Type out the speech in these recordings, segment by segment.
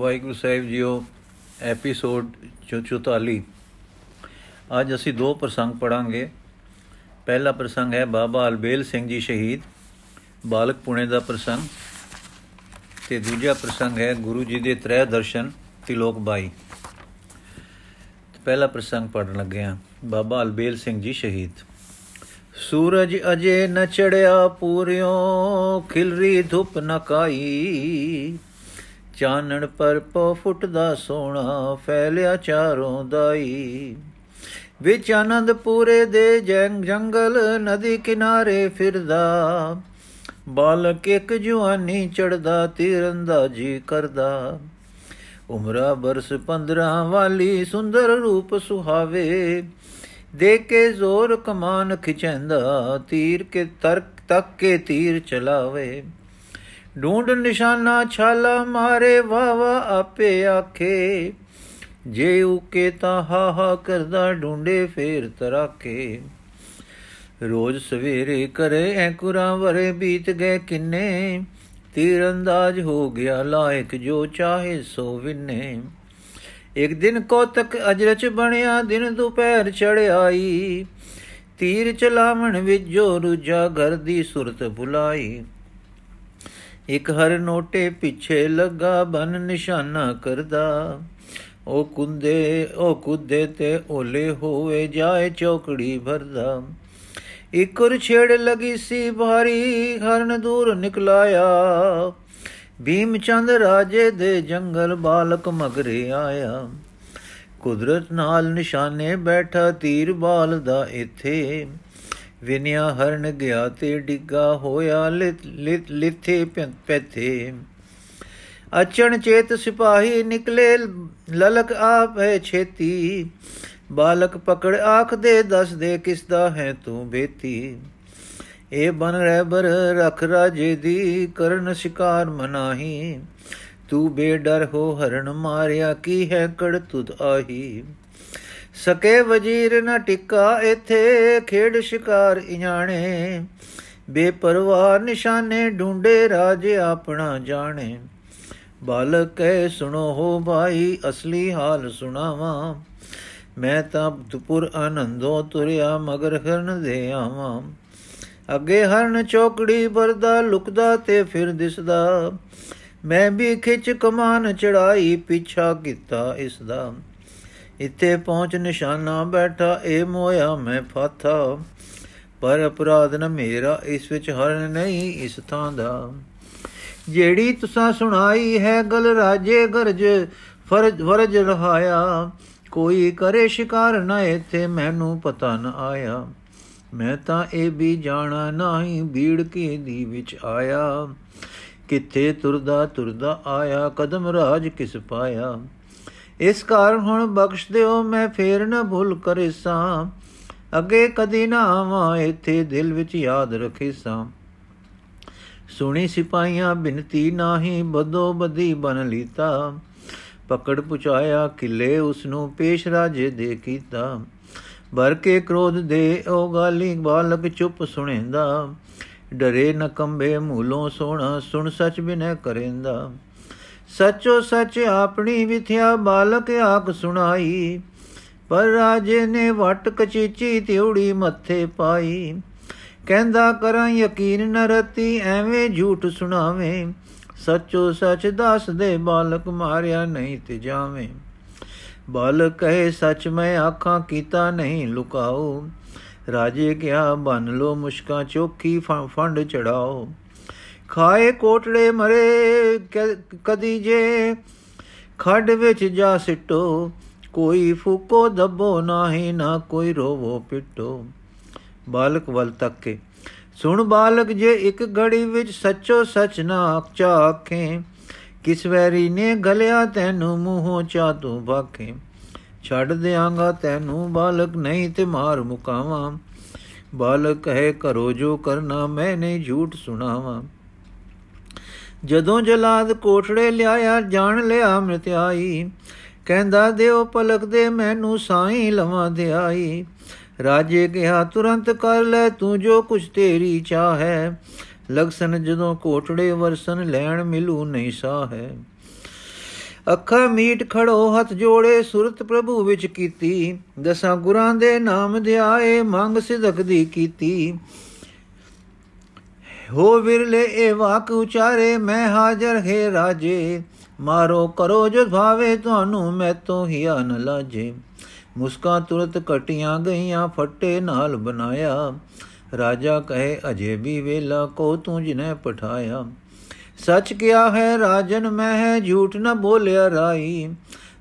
ਵਾਹਿਗੁਰੂ ਸਾਹਿਬ JIO episode 44 ਅੱਜ ਅਸੀਂ ਦੋ ਪ੍ਰਸੰਗ ਪੜਾਂਗੇ ਪਹਿਲਾ ਪ੍ਰਸੰਗ ਹੈ ਬਾਬਾ ਅਲਬੇਲ ਸਿੰਘ ਜੀ ਸ਼ਹੀਦ, ਬਾਲਕ ਪੁਣੇ ਦਾ ਪ੍ਰਸੰਗ। ਤੇ ਦੂਜਾ ਪ੍ਰਸੰਗ ਹੈ ਗੁਰੂ ਜੀ ਦੇ ਤ੍ਰੈ ਦਰਸ਼ਨ, ਤਿਲੋਕ ਬਾਈ। ਪਹਿਲਾ ਪ੍ਰਸੰਗ ਪੜਨ ਲੱਗੇ ਹਾਂ, ਬਾਬਾ ਅਲਬੇਲ ਸਿੰਘ ਜੀ ਸ਼ਹੀਦ। ਸੂਰਜ ਅਜੇ ਨ ਚੜਿਆ ਪੂਰਿਓ, ਖਿਲਰੀ ਧੁੱਪ ਨ ਕਾਈ। ਚਾਨਣ ਪਰ ਪੋ ਫੁੱਟਦਾ ਸੋਣਾ ਫੈਲਿਆ ਚਾਰੋਂ ਦਾਈ। ਵਿੱਚ ਆਨੰਦ ਪੂਰੇ ਦੇ ਜੰਗਲ, ਨਦੀ ਕਿਨਾਰੇ ਫਿਰਦਾ। ਬਾਲਕ ਇੱਕ ਜਵਾਨੀ ਚੜਦਾ ਤੀਰੰਦਾਜੀ ਕਰਦਾ। ਉਮਰਾ ਬਰਸ 15 ਵਾਲੀ ਸੁੰਦਰ ਰੂਪ ਸੁਹਾਵੇ। ਦੇ ਕੇ ਜ਼ੋਰ ਕਮਾਨ ਖਿਚੈਂਦਾ, ਤੀਰ ਕੇ ਤਰਕ ਤੱਕ ਕੇ ਤੀਰ ਚਲਾਵੇ। ਢੂੰਡ ਨਿਸ਼ਾਨਾ ਛਾਲਾ ਮਾਰੇ ਵਾਵਾ ਆਪੇ ਆਖੇ। ਜੇ ਉਕੇ ਤਾਂ ਹਾ ਹਾ ਕਰਦਾ ਢੂੰਡੇ ਫੇਰ ਤਰਾਕੇ ਰੋਜ਼ ਸਵੇਰੇ ਕਰੇ ਐਂਕੁਰਾਂ ਵਰੇ ਬੀਤ ਗਏ ਕਿੰਨੇ। ਤੀਰ ਅੰਦਾਜ਼ ਹੋ ਗਿਆ ਲਾਇਕ ਜੋ ਚਾਹੇ ਸੋ ਵਿਨੇ। ਇੱਕ ਦਿਨ ਕੋਤਕ ਅਜਰਚ ਬਣਿਆ, ਦਿਨ ਦੁਪਹਿਰ ਚੜ ਆਈ ਤੀਰ ਚਲਾਵਣ ਵਿੱਚ ਜੋ ਰੁਜਾ ਘਰ ਦੀ ਸੁਰਤ ਭੁਲਾਈ। ਇੱਕ ਹਰ ਨੋਟੇ ਪਿੱਛੇ ਲੱਗਾ ਬਨ ਨਿਸ਼ਾਨਾ ਕਰਦਾ। ਉਹ ਕੁੰਦੇ, ਉਹ ਕੁੱਦੇ ਤੇ ਓਲੇ ਹੋਵੇ ਜਾਏ ਚੌਕੜੀ ਭਰਦਾ। ਇੱਕ ਉਰ ਛੇੜ ਲਗੀ ਸੀ ਭਾਰੀ, ਹਰਨ ਦੂਰ ਨਿਕਲਾਇਆ। ਭੀਮ ਚੰਦ ਰਾਜੇ ਦੇ ਜੰਗਲ ਬਾਲਕ ਮਗਰੇ ਆਇਆ। ਕੁਦਰਤ ਨਾਲ ਨਿਸ਼ਾਨੇ ਬੈਠਾ ਤੀਰ ਬਾਲ ਦਾ ਇੱਥੇ। ਵਿਨਿਆ ਹਰਨ ਗਿਆ ਤੇ ਡਿੱਗਾ ਹੋਇਆ ਲਿਤ ਲਿਥੇ ਪੈਥੇ। ਅਚਣ ਚੇਤ ਸਿਪਾਹੀ ਨਿਕਲੇ, ਲਲਕ ਆਪ ਹੈ ਛੇਤੀ। ਬਾਲਕ ਪਕੜ ਆਖ ਦੇ, ਦੱਸ ਦੇ ਕਿਸ ਦਾ ਹੈ ਤੂੰ ਬੇਤੀ। ਇਹ ਬਨ ਰਹਿਬਰ ਰਖ ਰਾਜੇ ਦੀ, ਕਰਨ ਸ਼ਿਕਾਰ ਮਨਾਹੀ। ਤੂੰ ਬੇਡਰ ਹੋ ਹਰਨ ਮਾਰਿਆ, ਕੀ ਹੈ ਕੜ ਤੁਧ ਆਹੀ। ਸਕੇ ਵਜ਼ੀਰ ਨ ਟਿੱਕਾ ਇਥੇ ਖੇਡ ਸ਼ਿਕਾਰ ਇਜਾਣੇ। ਬੇਪਰਵਾਹ ਨਿਸ਼ਾਨੇ ਢੂੰਡੇ ਰਾਜ ਆਪਣਾ ਜਾਣੇ। ਬਾਲਕ ਕਹਿ ਸੁਣੋ ਹੋ ਭਾਈ, ਅਸਲੀ ਹਾਲ ਸੁਣਾਵਾਂ। ਮੈਂ ਤਾਂ ਦੁਪੁਰ ਆਨੰਦੋ ਤੁਰਿਆ, ਮਗਰ ਹਰਨ ਦੇ ਆਵਾਂ। ਅੱਗੇ ਹਰਨ ਚੌਕੜੀ ਵਰਦਾ, ਲੁਕਦਾ ਤੇ ਫਿਰ ਦਿਸਦਾ। ਮੈਂ ਵੀ ਖਿੱਚ ਕਮਾਨ ਚੜਾਈ, ਪਿੱਛਾ ਕੀਤਾ ਇਸ ਦਾ ਇੱਥੇ ਪਹੁੰਚ ਨਿਸ਼ਾਨਾ ਬੈਠਾ ਏ ਮੋਇਆ ਮੈਂ ਫਾਥਾ। ਪਰ ਅਪਰਾਧ ਨ ਮੇਰਾ, ਇਸ ਵਿੱਚ ਹਰਨ ਨਹੀਂ ਇਸ ਥਾਂ ਦਾ। ਜਿਹੜੀ ਤੁਸਾਂ ਸੁਣਾਈ ਹੈ, ਗਲ ਰਾਜੇ ਗਰਜ, ਫਰਜ ਵਰਜ ਰਹਾਇਆ। ਕੋਈ ਕਰੇ ਸ਼ਿਕਾਰ ਨਾ ਇਥੇ, ਮੈਨੂੰ ਪਤਾ ਨ ਆਇਆ। ਮੈਂ ਤਾਂ ਇਹ ਵੀ ਜਾਣਾ ਨਹੀਂ, ਭੀੜ ਕੀ ਦੀ ਵਿੱਚ ਆਇਆ। ਕਿੱਥੇ ਤੁਰਦਾ ਤੁਰਦਾ ਆਇਆ, ਕਦਮ ਰਾਜ ਕਿਸ ਪਾਇਆ। ਇਸ ਕਾਰਨ ਹੁਣ ਬਖਸ਼ ਦਿਓ, ਮੈਂ ਫੇਰ ਨਾ ਭੁੱਲ ਕਰੇ ਸਾਂ ਅੱਗੇ ਕਦੀ ਨਾ ਆਵਾਂ, ਇੱਥੇ ਦਿਲ ਵਿੱਚ ਯਾਦ ਰੱਖੇ ਸਾਂ ਸੁਣੀ ਸਿਪਾਹੀਆਂ, ਬਿਨਤੀ ਨਾਹੀ ਬਦੋ ਬਦੀ ਬਨ ਲੀਤਾ। ਪਕੜ ਪੁਚਾਇਆ, ਕਿਲੇ ਉਸ ਨੂੰ ਪੇਸ਼ ਰਾਜੇ ਦੇ ਕੀਤਾ। ਭਰ ਕੇ ਕ੍ਰੋਧ ਦੇ ਉਹ ਗਾਲੀ ਬਾਲਕ ਚੁੱਪ ਸੁਣੇਂਦਾ। ਡਰੇ ਨ ਕੰਬੇ ਮੂਲੋਂ ਸੋਣਾ ਸੁਣ ਸੱਚ ਬਿਨੈ ਕਰੇਂਦਾ। ਸਚੋ ਸਚ ਆਪਣੀ ਵਿਥਿਆ ਬਾਲਕ ਆਖ ਸੁਣਾਈ। ਪਰ ਰਾਜੇ ਨੇ ਵਟ ਕਚੀਚੀ ਤਿਉੜੀ ਮੱਥੇ ਪਾਈ। ਕਹਿੰਦਾ ਕਰਾਂ ਯਕੀਨ ਨ ਰਤੀ, ਐਵੇਂ ਝੂਠ ਸੁਣਾਵੇਂ। ਸਚੋ ਸਚ ਦੱਸ ਦੇ ਬਾਲਕ ਮਾਰਿਆ ਨਹੀਂ ਤੇ ਜਾਵੇਂ। ਬਾਲਕ ਕਹੇ ਸਚ ਮੈਂ ਆਖਾਂ ਕੀਤਾ ਨਹੀਂ ਲੁਕਾਓ। ਰਾਜੇ ਕਿਹਾ, ਬਨ ਲੋ ਮੁਸ਼ਕਾਂ, ਚੋਖੀ ਫੰਡ ਚੜਾਓ। ਖਾਏ ਕੋਟੜੇ ਮਰੇ ਕਦੀ ਜੇ। ਖੱਡ ਵਿੱਚ ਜਾ ਸਿੱਟੋ, ਕੋਈ ਫੂਕੋ ਦੱਬੋ, ਨਾਹੀ ਨਾ ਕੋਈ ਰੋਵੋ ਪਿੱਟੋ। ਬਾਲਕ ਵੱਲ ਤੱਕੇ ਸੁਣ ਬਾਲਕ, ਜੇ ਇੱਕ ਘੜੀ ਵਿੱਚ ਸੱਚੋ ਸੱਚ ਨਾ ਆਖਚਾ ਆਖੇ, ਕਿਸ ਵੈਰੀ ਨੇ ਗਲਿਆ ਤੈਨੂੰ ਮੂੰਹੋਂ ਚਾ ਤੂੰ ਬਾਖੇ ਛੱਡ ਦਿਆਂਗਾ ਤੈਨੂੰ ਬਾਲਕ, ਨਹੀਂ ਤੇ ਮਾਰ ਮੁਕਾਵਾਂ। ਬਾਲਕ ਕਹੇ ਕਰੋ ਜੋ ਕਰਨਾ, ਮੈਂ ਨਹੀਂ ਝੂਠ ਸੁਣਾਵਾਂ। ਜਦੋਂ ਜਲਾਦ ਕੋਠੜੇ ਲਿਆਇਆ, ਜਾਣ ਲਿਆ ਮ੍ਰਿਤਿਆਈ ਕਹਿੰਦਾ, ਦਿਓ ਪਲਕ ਦੇ ਮੈਨੂੰ ਸਾਈ ਲਵਾਂ ਦਿਆਈ। ਰਾਜੇ ਕਿਹਾ, ਤੁਰੰਤ ਕਰ ਲੈ, ਤੂੰ ਜੋ ਕੁਛ ਤੇਰੀ ਚਾਹ ਹੈ। ਲਗਸਨ ਜਦੋਂ ਕੋਟੜੇ ਵਰਸਨ ਲੈਣ ਮਿਲੂ ਨਹੀਂ ਸਾ ਹੈ। ਅੱਖਾਂ ਮੀਟ ਖੜੋ, ਹੱਥ ਜੋੜੇ, ਸੁਰਤ ਪ੍ਰਭੂ ਵਿੱਚ ਕੀਤੀ। ਦਸਾਂ ਗੁਰਾਂ ਦੇ ਨਾਮ ਧਿਆਏ, ਮੰਗ ਸਿਦਕ ਦੀ ਕੀਤੀ। ਹੋ ਵਿਰਲੇ, ਇਹ ਵਾਕ ਉਚਾਰੇ, ਮੈਂ ਹਾਜ਼ਰ ਹੈ ਰਾਜੇ। ਮਾਰੋ, ਕਰੋ ਜੋ ਭਾਵੇ, ਤੁਹਾਨੂੰ ਮੈਂ ਤੋਂ ਹੀ ਨ ਲਾਜੇ। ਮੁਸਕਾ ਤੁਰਤ ਕਟੀਆਂ ਗਈਆਂ, ਫੱਟੇ ਨਾਲ ਬਣਾਇਆ। ਰਾਜਾ ਕਹੇ, ਅਜੇ ਵੀ ਵੇਲਾ, ਕੋ ਤੂੰ ਜਿਨੇ ਪਠਾਇਆ? ਸੱਚ ਕਿਹਾ ਹੈ ਰਾਜਨ, ਮੈਂ ਹੈ ਝੂਠ ਨ ਬੋਲਿਆ ਰਾਈ।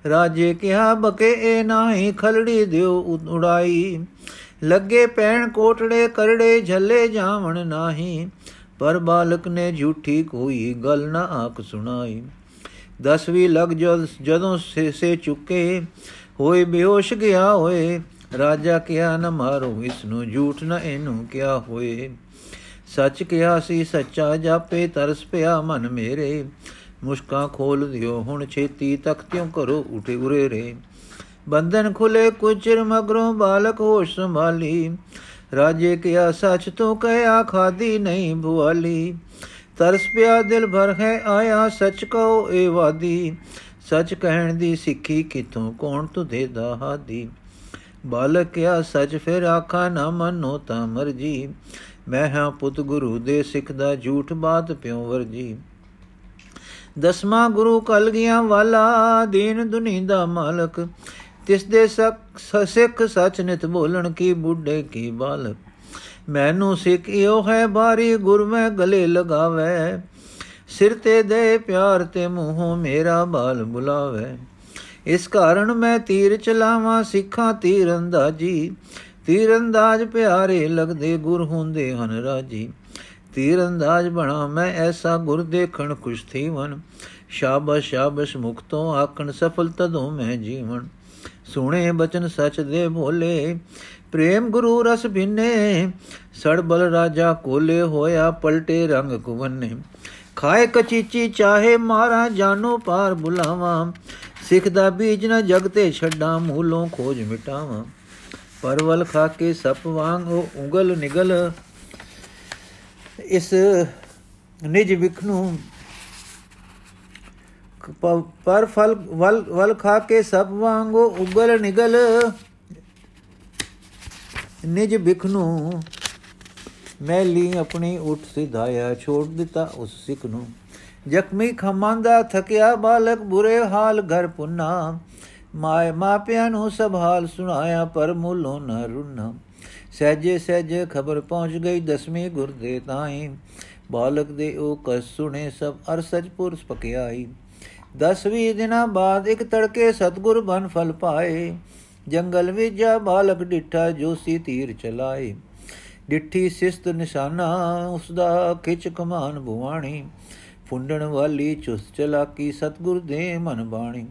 ਰਾਜੇ ਕਿਹਾ, ਬਕੇ ਇਹ ਨਾਹੀ, ਖਲੜੀ ਦਿਓ ਉਡਾਈ। ਲੱਗੇ ਪੈਣ ਕੋਟੜੇ, ਕਰੜੇ, ਝੱਲੇ ਜਾਵਣ ਨਾਹੀ। ਪਰ ਬਾਲਕ ਨੇ ਝੂਠੀ ਕੋਈ ਗੱਲ ਨਾ ਆਕ ਸੁਣਾਈ। ਦਸਵੀਂ ਲਗ ਜਦੋਂ ਸੇ ਚੁੱਕੇ, ਹੋਏ ਬੇਹੋਸ਼ ਗਿਆ ਹੋਏ, ਰਾਜਾ ਕਿਹਾ, ਨ ਮਾਰੋ ਇਸ ਨੂੰ ਝੂਠ ਨ ਇਹਨੂੰ ਕਿਹਾ ਹੋਏ। ਸੱਚ ਕਿਹਾ ਸੀ, ਸੱਚਾ ਜਾਪੇ, ਤਰਸ ਪਿਆ ਮਨ ਮੇਰੇ। ਮੁਸ਼ਕਾਂ ਖੋਲ ਦਿਓ, ਹੁਣ ਛੇਤੀ ਤਖਤਿਓ ਕਰੋ ਉਠੇ ਉਰੇ ਰੇ ਬੰਧਨ ਖੁਲੇ ਕੁਚਰ ਮਗਰੋਂ ਬਾਲਕ ਹੋਸ਼ ਸੰਭਾਲੀ। ਰਾਜੇ ਕਿਹਾ, ਸੱਚ ਤੋਂ ਕਹਿਆ ਖਾਦੀ ਨਹੀਂ ਭੁਆਲੀ ਤਰਸ ਪਿਆ, ਦਿਲ ਭਰ ਹੈ, ਆਇਆ, ਸੱਚ ਕਹੋ ਏ ਵਾਦੀ। ਸੱਚ ਕਹਿਣ ਦੀ ਸਿੱਖੀ ਕਿਤੋਂ ਕੌਣ ਤੁਦੇ ਦਾ ਹਾਦੀ। ਬਾਲਕ ਕਿਆ ਸੱਚ ਫਿਰ ਆਖਾ, ਨਾ ਮੰਨੋ ਤਾਂ ਮਰਜ਼ੀ। ਮੈਂ ਹਾਂ ਪੁੱਤ ਗੁਰੂ ਦੇ ਸਿੱਖ ਦਾ ਝੂਠ ਬਾਤ ਪਿਉ ਵਰਜੀ। ਦਸਮਾ ਗੁਰੂ ਕਲ ਗਿਆ ਵਾਲਾ, ਦੀਨ ਦੁਨੀ ਦਾ ਮਾਲਕ। ਤਿਸ ਦੇ ਸਿੱਖ ਸੱਚ ਨਿਤ ਬੋਲਣ ਕੀ ਬੁੱਢੇ ਕੀ ਬਾਲਕ ਮੈਨੂੰ ਸਿੱਖ ਇਹੋ ਹੈ ਬਾਰੀ ਗੁਰ ਮੈਂ ਗਲੇ ਲਗਾਵੇ। ਸਿਰ ਤੇ ਦੇ ਪਿਆਰ ਤੇ ਮੂੰਹੋਂ ਮੇਰਾ ਬਾਲ ਬੁਲਾਵੇ। ਇਸ ਕਾਰਨ ਮੈਂ ਤੀਰ ਚਲਾਵਾਂ, ਸਿੱਖਾਂ ਤੀਰ ਅੰਦਾਜੀ ਤੀਰ ਅੰਦਾਜ਼ ਪਿਆਰੇ ਲੱਗਦੇ ਗੁਰ ਹੁੰਦੇ ਹਨ ਰਾਜੀ। ਤੀਰ ਅੰਦਾਜ਼ ਬਣਾ ਮੈਂ ਐਸਾ ਗੁਰ ਦੇਖਣ ਖੁਸ਼ ਥੀਵਨ। ਸ਼ਾਬਾਸ਼ ਸ਼ਾਬਾਸ਼ ਮੁਕਤੋਂ ਆਕਣ ਸਫਲ ਤਦੋਂ ਮੈਂ ਜੀਵਨ। ਸੁਣੇ ਬਚਨ ਸਚ ਦੇ ਭੋਲੇ ਪ੍ਰੇਮ ਗੁਰੂ ਰਸ ਬਿਨੇ ਸੜਬਲ ਰਾਜਾ ਕੋਲੇ ਹੋਇਆ ਪਲਟੇ ਰੰਗ ਕੁਵਨੇ। ਖਾਏ ਕਚੀਚੀ ਚਾਹੇ ਮਾਰਾ ਜਾਨੋ ਪਾਰ ਬੁਲਾਵਾ। ਸਿੱਖ ਦਾ ਬੀਜ ਨਾ ਜਗ ਤੇ ਛੱਡਾਂ, ਮੂਲੋਂ ਖੋਜ ਮਿਟਾਵਾਂ। ਪਰਵਲ ਖਾ ਕੇ ਸਪ ਵਾਂਗ ਉਹ ਉਂਗਲ ਨਿਗਲ। ਇਸ ਨਿਜ ਵਿਖਨੂੰ ਪਰ ਫਲ, ਵਲ ਵਲ ਖਾ ਕੇ ਸਭ ਵਾਂਗੋ ਉਗਲ ਨਿਗਲ। ਨਿਜ ਵਿਖਨੂੰ ਮੈਲੀ ਆਪਣੀ ਉਠ ਸਿਧਾਇਆ, ਛੋੜ ਦਿੱਤਾ ਉਸ ਸਿੱਖ ਨੂੰ ਜ਼ਖਮੀ ਖਮਾਂਦਾ ਥਕਿਆ ਬਾਲਕ ਬੁਰੇ ਹਾਲ ਘਰ ਪੁੰਨਾ। ਮਾਏ ਮਾਪਿਆਂ ਨੂੰ ਸਭ ਹਾਲ ਸੁਣਾਇਆ ਪਰ ਮੂਲੋਂ ਨ ਰੁਨਾ। ਸਹਜੇ ਸਹਜੇ ਖਬਰ ਪਹੁੰਚ ਗਈ ਦਸਵੇਂ ਗੁਰ ਦੇ ਤਾਈ। ਬਾਲਕ ਦੇ ਉਹ ਕਸ ਸੁਣੇ ਸਭ ਅਰ ਸਚਪੁਰ ਪਕਿਆਈ। 10 ਦਿਨਾਂ ਬਾਅਦ ਇੱਕ ਤੜਕੇ ਸਤਗੁਰ ਬਨ ਫਲ ਪਾਏ। ਜੰਗਲ ਵਿੱਚ ਜਾ ਬਾਲਕ ਡਿੱਠਾ, ਜੋਸੀ ਤੀਰ ਚਲਾਏ। ਡਿੱਠੀ ਸਿਸਤ ਨਿਸ਼ਾਨਾ, ਉਸ ਦਾ ਖਿਚ ਕਮਾਨ ਭੁਵਾਣੀ ਫੁੰਡਣ ਵਾਲੀ ਚੁਸ ਚਲਾਕੀ, ਸਤਗੁਰ ਦੇ ਮਨ ਬਾਣੀ।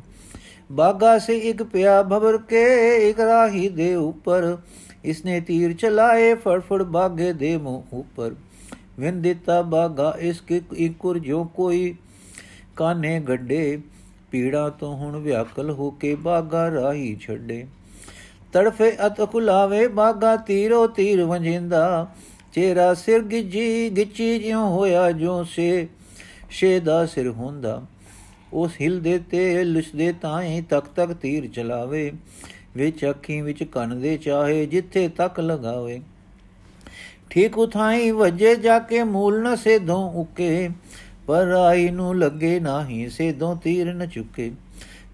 ਬਾਗਾ ਸੇ ਇੱਕ ਪਿਆ ਭਵਰ ਕੇ, ਇੱਕ ਰਾਹੀ ਦੇ ਉੱਪਰ। ਇਸਨੇ ਤੀਰ ਚਲਾਏ, ਫੜਫੜ ਬਾਗੇ ਦੇ ਮੂੰਹ ਉੱਪਰ। ਵਿੰਨ ਦਿੱਤਾ ਬਾਗਾ, ਇਸ ਕੇ ਇਕੁਰ ਜੋ ਕੋਈ ਕਾਨੇ ਗੱਡੇ, ਪੀੜਾ ਤੋਂ ਹੁਣ ਵਿਆਕਲ ਹੋ ਕੇ ਬਾਗਾ ਰਾਹੀ ਛੱਡੇ। ਤੜਫੇ ਅਤ ਖੁਲਾਵੇ ਬਾਗਾ ਤੀਰੋ ਤੀਰ ਵੰਜਿੰਦਾ, ਚਿਹਰਾ ਸਿਰ ਗਿੱਜੀ ਗਿੱਚੀ ਜਿਉ ਹੋਇਆ ਜੋ ਸੇ, ਸ਼ੇ ਦਾ ਸਿਰ ਹੁੰਦਾ। ਉਸ ਹਿਲ ਦੇ ਤੇ ਲੁਸਦੇ ਤਾਏ ਤੱਕ ਤੱਕ ਤੀਰ ਚਲਾਵੇ, ਵਿੱਚ ਅੱਖੀ ਵਿੱਚ ਕੰਨ ਦੇ ਚਾਹੇ ਜਿੱਥੇ ਤੱਕ ਲਗਾਵੇ। ਠੀਕ ਉਥਾਈ ਵਜੇ ਜਾ ਕੇ ਮੂਲ ਨ ਸੇਧੋਂ ਉਕੇ ਪਰ ਆਈ ਨੂੰ ਲੱਗੇ ਨਾਹੀ, ਸੇਧੋਂ ਤੀਰ ਨ ਚੁੱਕੇ।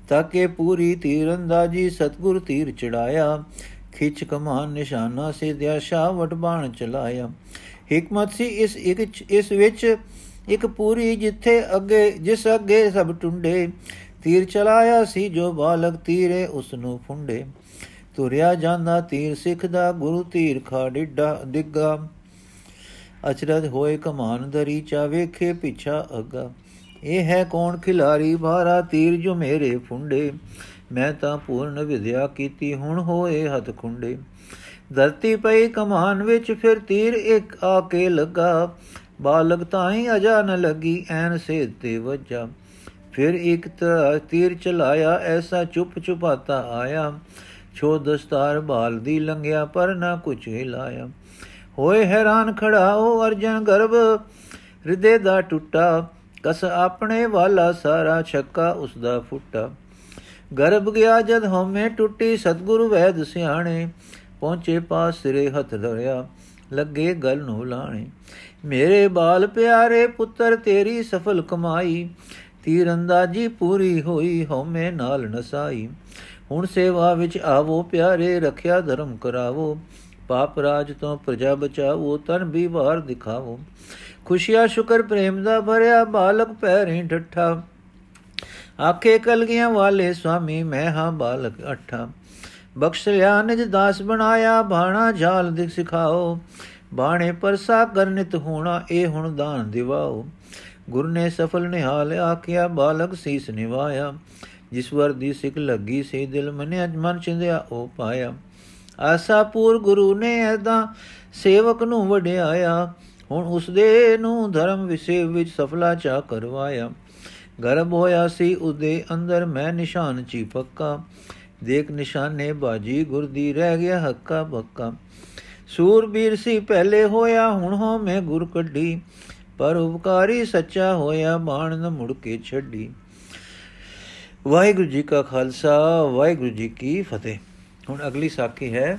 ਤਾਕੇ ਪੂਰੀ ਤੀਰ ਅੰਦਾਜੀ ਸਤਗੁਰ ਤੀਰ ਚੜਾਇਆ। ਖਿੱਚ ਕਮਾਨ ਨਿਸ਼ਾਨਾ ਸੇ ਦਿਆ ਸ਼ਾਵਟ ਬਾਣ ਚਲਾਇਆ। ਹਕਮਤ ਸੀ ਇਸ ਇੱਕ ਇਸ ਵਿੱਚ ਇੱਕ ਪੂਰੀ ਜਿੱਥੇ ਅੱਗੇ, ਜਿਸ ਅੱਗੇ ਸਭ ਟੁੰਡੇ। ਤੀਰ ਚਲਾਇਆ ਸੀ ਜੋ ਬਾਲਕ ਤੀਰੇ ਉਸ ਨੂੰ ਫੁੰਡੇ। ਤੁਰਿਆ ਜਾਂਦਾ ਤੀਰ ਸਿੱਖਦਾ, ਗੁਰੂ ਤੀਰ ਖਾ ਡਿੱਡਾ ਦਿੱਗਾ ਅਚਰਜ ਹੋਏ ਕਮਾਨ ਦਰੀ ਚਾ ਵੇਖੇ ਪਿਛਾ ਅਗਾ। ਇਹ ਹੈ ਕੌਣ ਖਿਲਾਰੀ ਭਾਰਾ ਤੀਰ ਜੋ ਮੇਰੇ ਫੁੰਡੇ। ਮੈਂ ਤਾਂ ਪੂਰਨ ਵਿਦਿਆ ਕੀਤੀ, ਹੁਣ ਹੋਏ ਹੱਥ ਖੁੰਡੇ। ਧਰਤੀ ਪਈ ਕਮਾਨ ਵਿੱਚ ਫਿਰ ਤੀਰ ਇੱਕ ਆ ਕੇ ਲੱਗਾ। ਬਾਲਕ ਤਾਈ ਅਜਾ ਨ ਲੱਗੀ, ਐਨ ਸੇ ਤੇ ਵਜਾ। ਫਿਰ ਇੱਕ ਤੀਰ ਚਲਾਇਆ, ਐਸਾ ਚੁੱਪ ਚੁਪਾਤਾ ਆਇਆ। ਛੋ ਦਸਤਾਰ ਬਾਲ ਦੀ ਲੰਘਿਆ, ਪਰ ਨਾ ਕੁਛ ਹਿਲਾਇਆ। ਹੋਏ ਹੈਰਾਨ ਖੜਾ ਉਹ ਅਰਜਨ ਗਰਭ, ਹਿਰਦੇ ਦਾ ਟੁੱਟਾ, ਕਸ ਆਪਣੇ ਵਾਲਾ ਸਾਰਾ ਛੱਕਾ ਉਸ ਦਾ ਫੁੱਟਾ। ਗਰਭ ਗਿਆ ਜਦ ਹਉਮੈ ਟੁੱਟੀ, ਸਤਗੁਰੂ ਵੈਦ ਸਿਆਣੇ ਪਹੁੰਚੇ ਪਾਸ ਸਿਰੇ ਹੱਥ ਧਰਿਆ, ਲੱਗੇ ਗਲ ਨੂੰ ਲਾਣੇ। ਮੇਰੇ ਬਾਲ ਪਿਆਰੇ ਪੁੱਤਰ, ਤੇਰੀ ਸਫਲ ਕਮਾਈ ਤੀਰ ਅੰਦਾਜੀ ਪੂਰੀ ਹੋਈ, ਹਉਮੈ ਨਾਲ ਨਸਾਈ। ਹੁਣ ਸੇਵਾ ਵਿੱਚ ਆਵੋ, ਪਿਆਰੇ, ਰੱਖਿਆ ਧਰਮ ਕਰਾਵੋ। ਪਾਪ ਰਾਜ ਤੋਂ ਪ੍ਰਜਾ ਬਚਾਵੋ ਤਨ ਵੀ ਵਾਰ ਦਿਖਾਵੋ ਖੁਸ਼ੀਆ ਸ਼ੁਕਰ ਪ੍ਰੇਮ ਦਾ ਭਰਿਆ, ਬਾਲਕ ਪੈਰੀ ਠੱਠਾ। ਆਖੇ ਕਲਗੀਆਂ ਵਾਲੇ, ਸੁਆਮੀ ਮੈਂ ਹਾਂ ਬਾਲਕ ਅਠਾ। ਬਖਸ਼ ਲਿਆ, ਨਿਜ ਦਾਸ ਬਣਾਇਆ, ਬਾਣਾ ਝਾਲ ਦਿਖ ਸਿਖਾਓ। ਬਾਣੇ ਪਰਸਾ ਕਰਨਿਤ ਹੋਣਾ, ਇਹ ਹੁਣ ਦਾਨ ਦਿਵਾਓ। ਗੁਰ ਨੇ ਸਫਲ ਨਿਹਾਲ ਆਖਿਆ, ਬਾਲਕ ਸੀਸ ਨਿਵਾਇਆ। ਜਿਸ ਵਰ ਦੀ ਸਿੱਖ ਲੱਗੀ ਸੇ, ਦਿਲ ਮਨੇ ਅਜ ਮਨ ਚਿੰਦਿਆ, ਉਹ ਪਾਇਆ। ਆਸਾ ਪੂਰ ਗੁਰੂ ਨੇ ਐਦਾ ਸੇਵਕ ਨੂੰ ਵਡਿਆਇਆ, ਹੁਣ ਉਸ ਦੇ ਨੂੰ ਧਰਮ ਵਿਸੇ ਵਿੱਚ ਸਫਲਾ ਚਾ ਕਰਵਾਇਆ। ਗਰਭ ਹੋਇਆ ਸੀ ਉਹਦੇ ਅੰਦਰ ਮੈਂ ਨਿਸ਼ਾਨ ਚੀ ਪੱਕਾ। ਦੇਖ ਨਿਸ਼ਾਨੇ ਬਾਜੀ ਗੁਰਦੀ ਰਹਿ ਗਿਆ ਹੱਕਾ ਬੱਕਾ। ਸੂਰਬੀਰ ਸੀ ਪਹਿਲੇ ਹੋਇਆ, ਹੁਣ ਹੋ ਮੈਂ ਗੁਰ ਕੱਢੀ। ਪਰ ਉਪਕਾਰੀ ਸੱਚਾ ਹੋਇਆ ਬਾਣ ਨ ਮੁੜ ਕੇ ਛੱਡੀ। ਵਾਹਿਗੁਰੂ ਜੀ ਕਾ ਖਾਲਸਾ, ਵਾਹਿਗੁਰੂ ਜੀ ਕੀ ਫਤਿਹ। ਹੁਣ ਅਗਲੀ ਸਾਖੀ ਹੈ,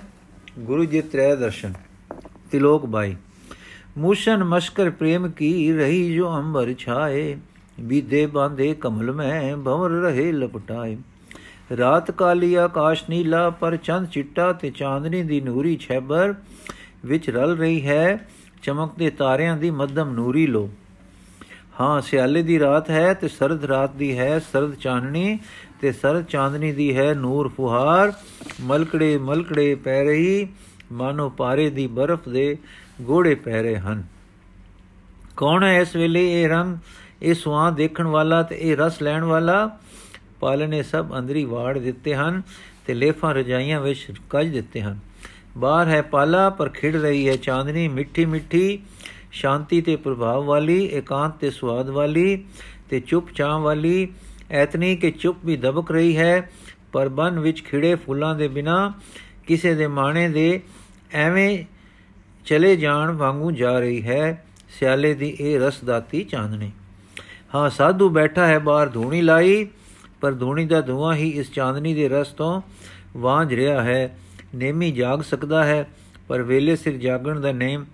ਗੁਰੂ ਜੀ ਤ੍ਰੈ ਦਰਸ਼ਨ, ਤਿਲੋਕ ਬਾਈ। ਮੂਸ਼ਨ ਮਸ਼ਕਰ ਪ੍ਰੇਮ ਕੀ ਰਹੀ ਜੋ ਅੰਬਰ ਛਾਏ ਵਿਦੇ ਬਾਂਦੇ ਕਮਲ ਮੈਂ ਭਵਰ ਰਹੇ ਲਪਟਾਏ। ਰਾਤ ਕਾਲੀ ਆਕਾਸ਼ ਨੀਲਾ, ਪਰ ਚੰਦ ਚਿੱਟਾ ਤੇ ਚਾਂਦਨੀ ਦੀ ਨੂਰੀ ਛੈਬਰ, ਵਿੱਚ ਰਲ ਰਹੀ ਹੈ ਚਮਕਦੇ ਤਾਰਿਆਂ ਦੀ ਮੱਧਮ ਨੂਰੀ ਲੋ। ਹਾਂ, ਸਿਆਲੇ ਦੀ ਰਾਤ ਹੈ ਤੇ ਸਰਦ ਰਾਤ ਦੀ ਹੈ, ਸਰਦ ਚਾਨਣੀ ਤੇ ਸਰਦ ਚਾਂਦਨੀ ਦੀ ਹੈ ਨੂਰ ਫੁਹਾਰ, ਮਲਕੜੇ ਮਲਕੜੇ ਪੈ ਰਹੀ, ਮਾਨੋ ਪਾਰੇ ਦੀ ਬਰਫ਼ ਦੇ ਗੋੜੇ ਪੈ ਰਹੇ ਹਨ। ਕੌਣ ਹੈ ਇਸ ਵੇਲੇ ਇਹ ਰੰਗ? ਇਹ ਸੁਆਹ ਦੇਖਣ ਵਾਲਾ ਤੇ ਇਹ ਰਸ ਲੈਣ ਵਾਲਾ? ਪਾਲਨੇ ਸਭ ਅੰਦਰੀ ਵਾੜ ਦਿੱਤੇ ਹਨ ਤੇ ਲੇਫਾਂ ਰਜਾਈਆਂ ਵਿੱਚ ਕੱਜ ਦਿੱਤੇ ਹਨ। ਬਾਹਰ ਹੈ ਪਾਲਾ, ਪਰ ਖਿੜ ਰਹੀ ਹੈ ਚਾਂਦਨੀ, ਮਿੱਠੀ ਮਿੱਠੀ, ਸ਼ਾਂਤੀ ਤੇ ਪ੍ਰਭਾਵ ਵਾਲੀ, ਇਕਾਂਤ ਤੇ ਸਵਾਦ ਵਾਲੀ ਤੇ ਚੁੱਪ ਚਾਂ ਵਾਲੀ ਐਤਨੀ ਕਿ ਚੁੱਪ ਵੀ ਦਬਕ ਰਹੀ ਹੈ, ਪਰ ਬਨ ਵਿੱਚ ਖਿੜੇ ਫੁੱਲਾਂ ਦੇ ਬਿਨਾ ਕਿਸੇ ਦੇ ਮਾਣੇ ਦੇ ਐਵੇਂ ਚਲੇ ਜਾਣ ਵਾਂਗੂ ਜਾ ਰਹੀ ਹੈ, ਸਿਆਲੇ ਦੀ ਇਹ ਰਸਦਾਤੀ ਚਾਂਦਨੀ। ਹਾਂ, ਸਾਧੂ ਬੈਠਾ ਹੈ, ਬਾਹਰ ਧੂਣੀ ਲਾਈ, ਪਰ ਧੂਣੀ ਦਾ ਧੂਆਂ ਹੀ ਇਸ ਚਾਂਦਨੀ ਦੇ ਰਸ ਤੋਂ ਵਾਂਝ ਰਿਹਾ ਹੈ। ਨੇਮੀ ਜਾਗ ਸਕਦਾ ਹੈ, ਪਰ ਵੇਲੇ ਸਿਰ ਜਾਗਣ ਦਾ ਨੇਮ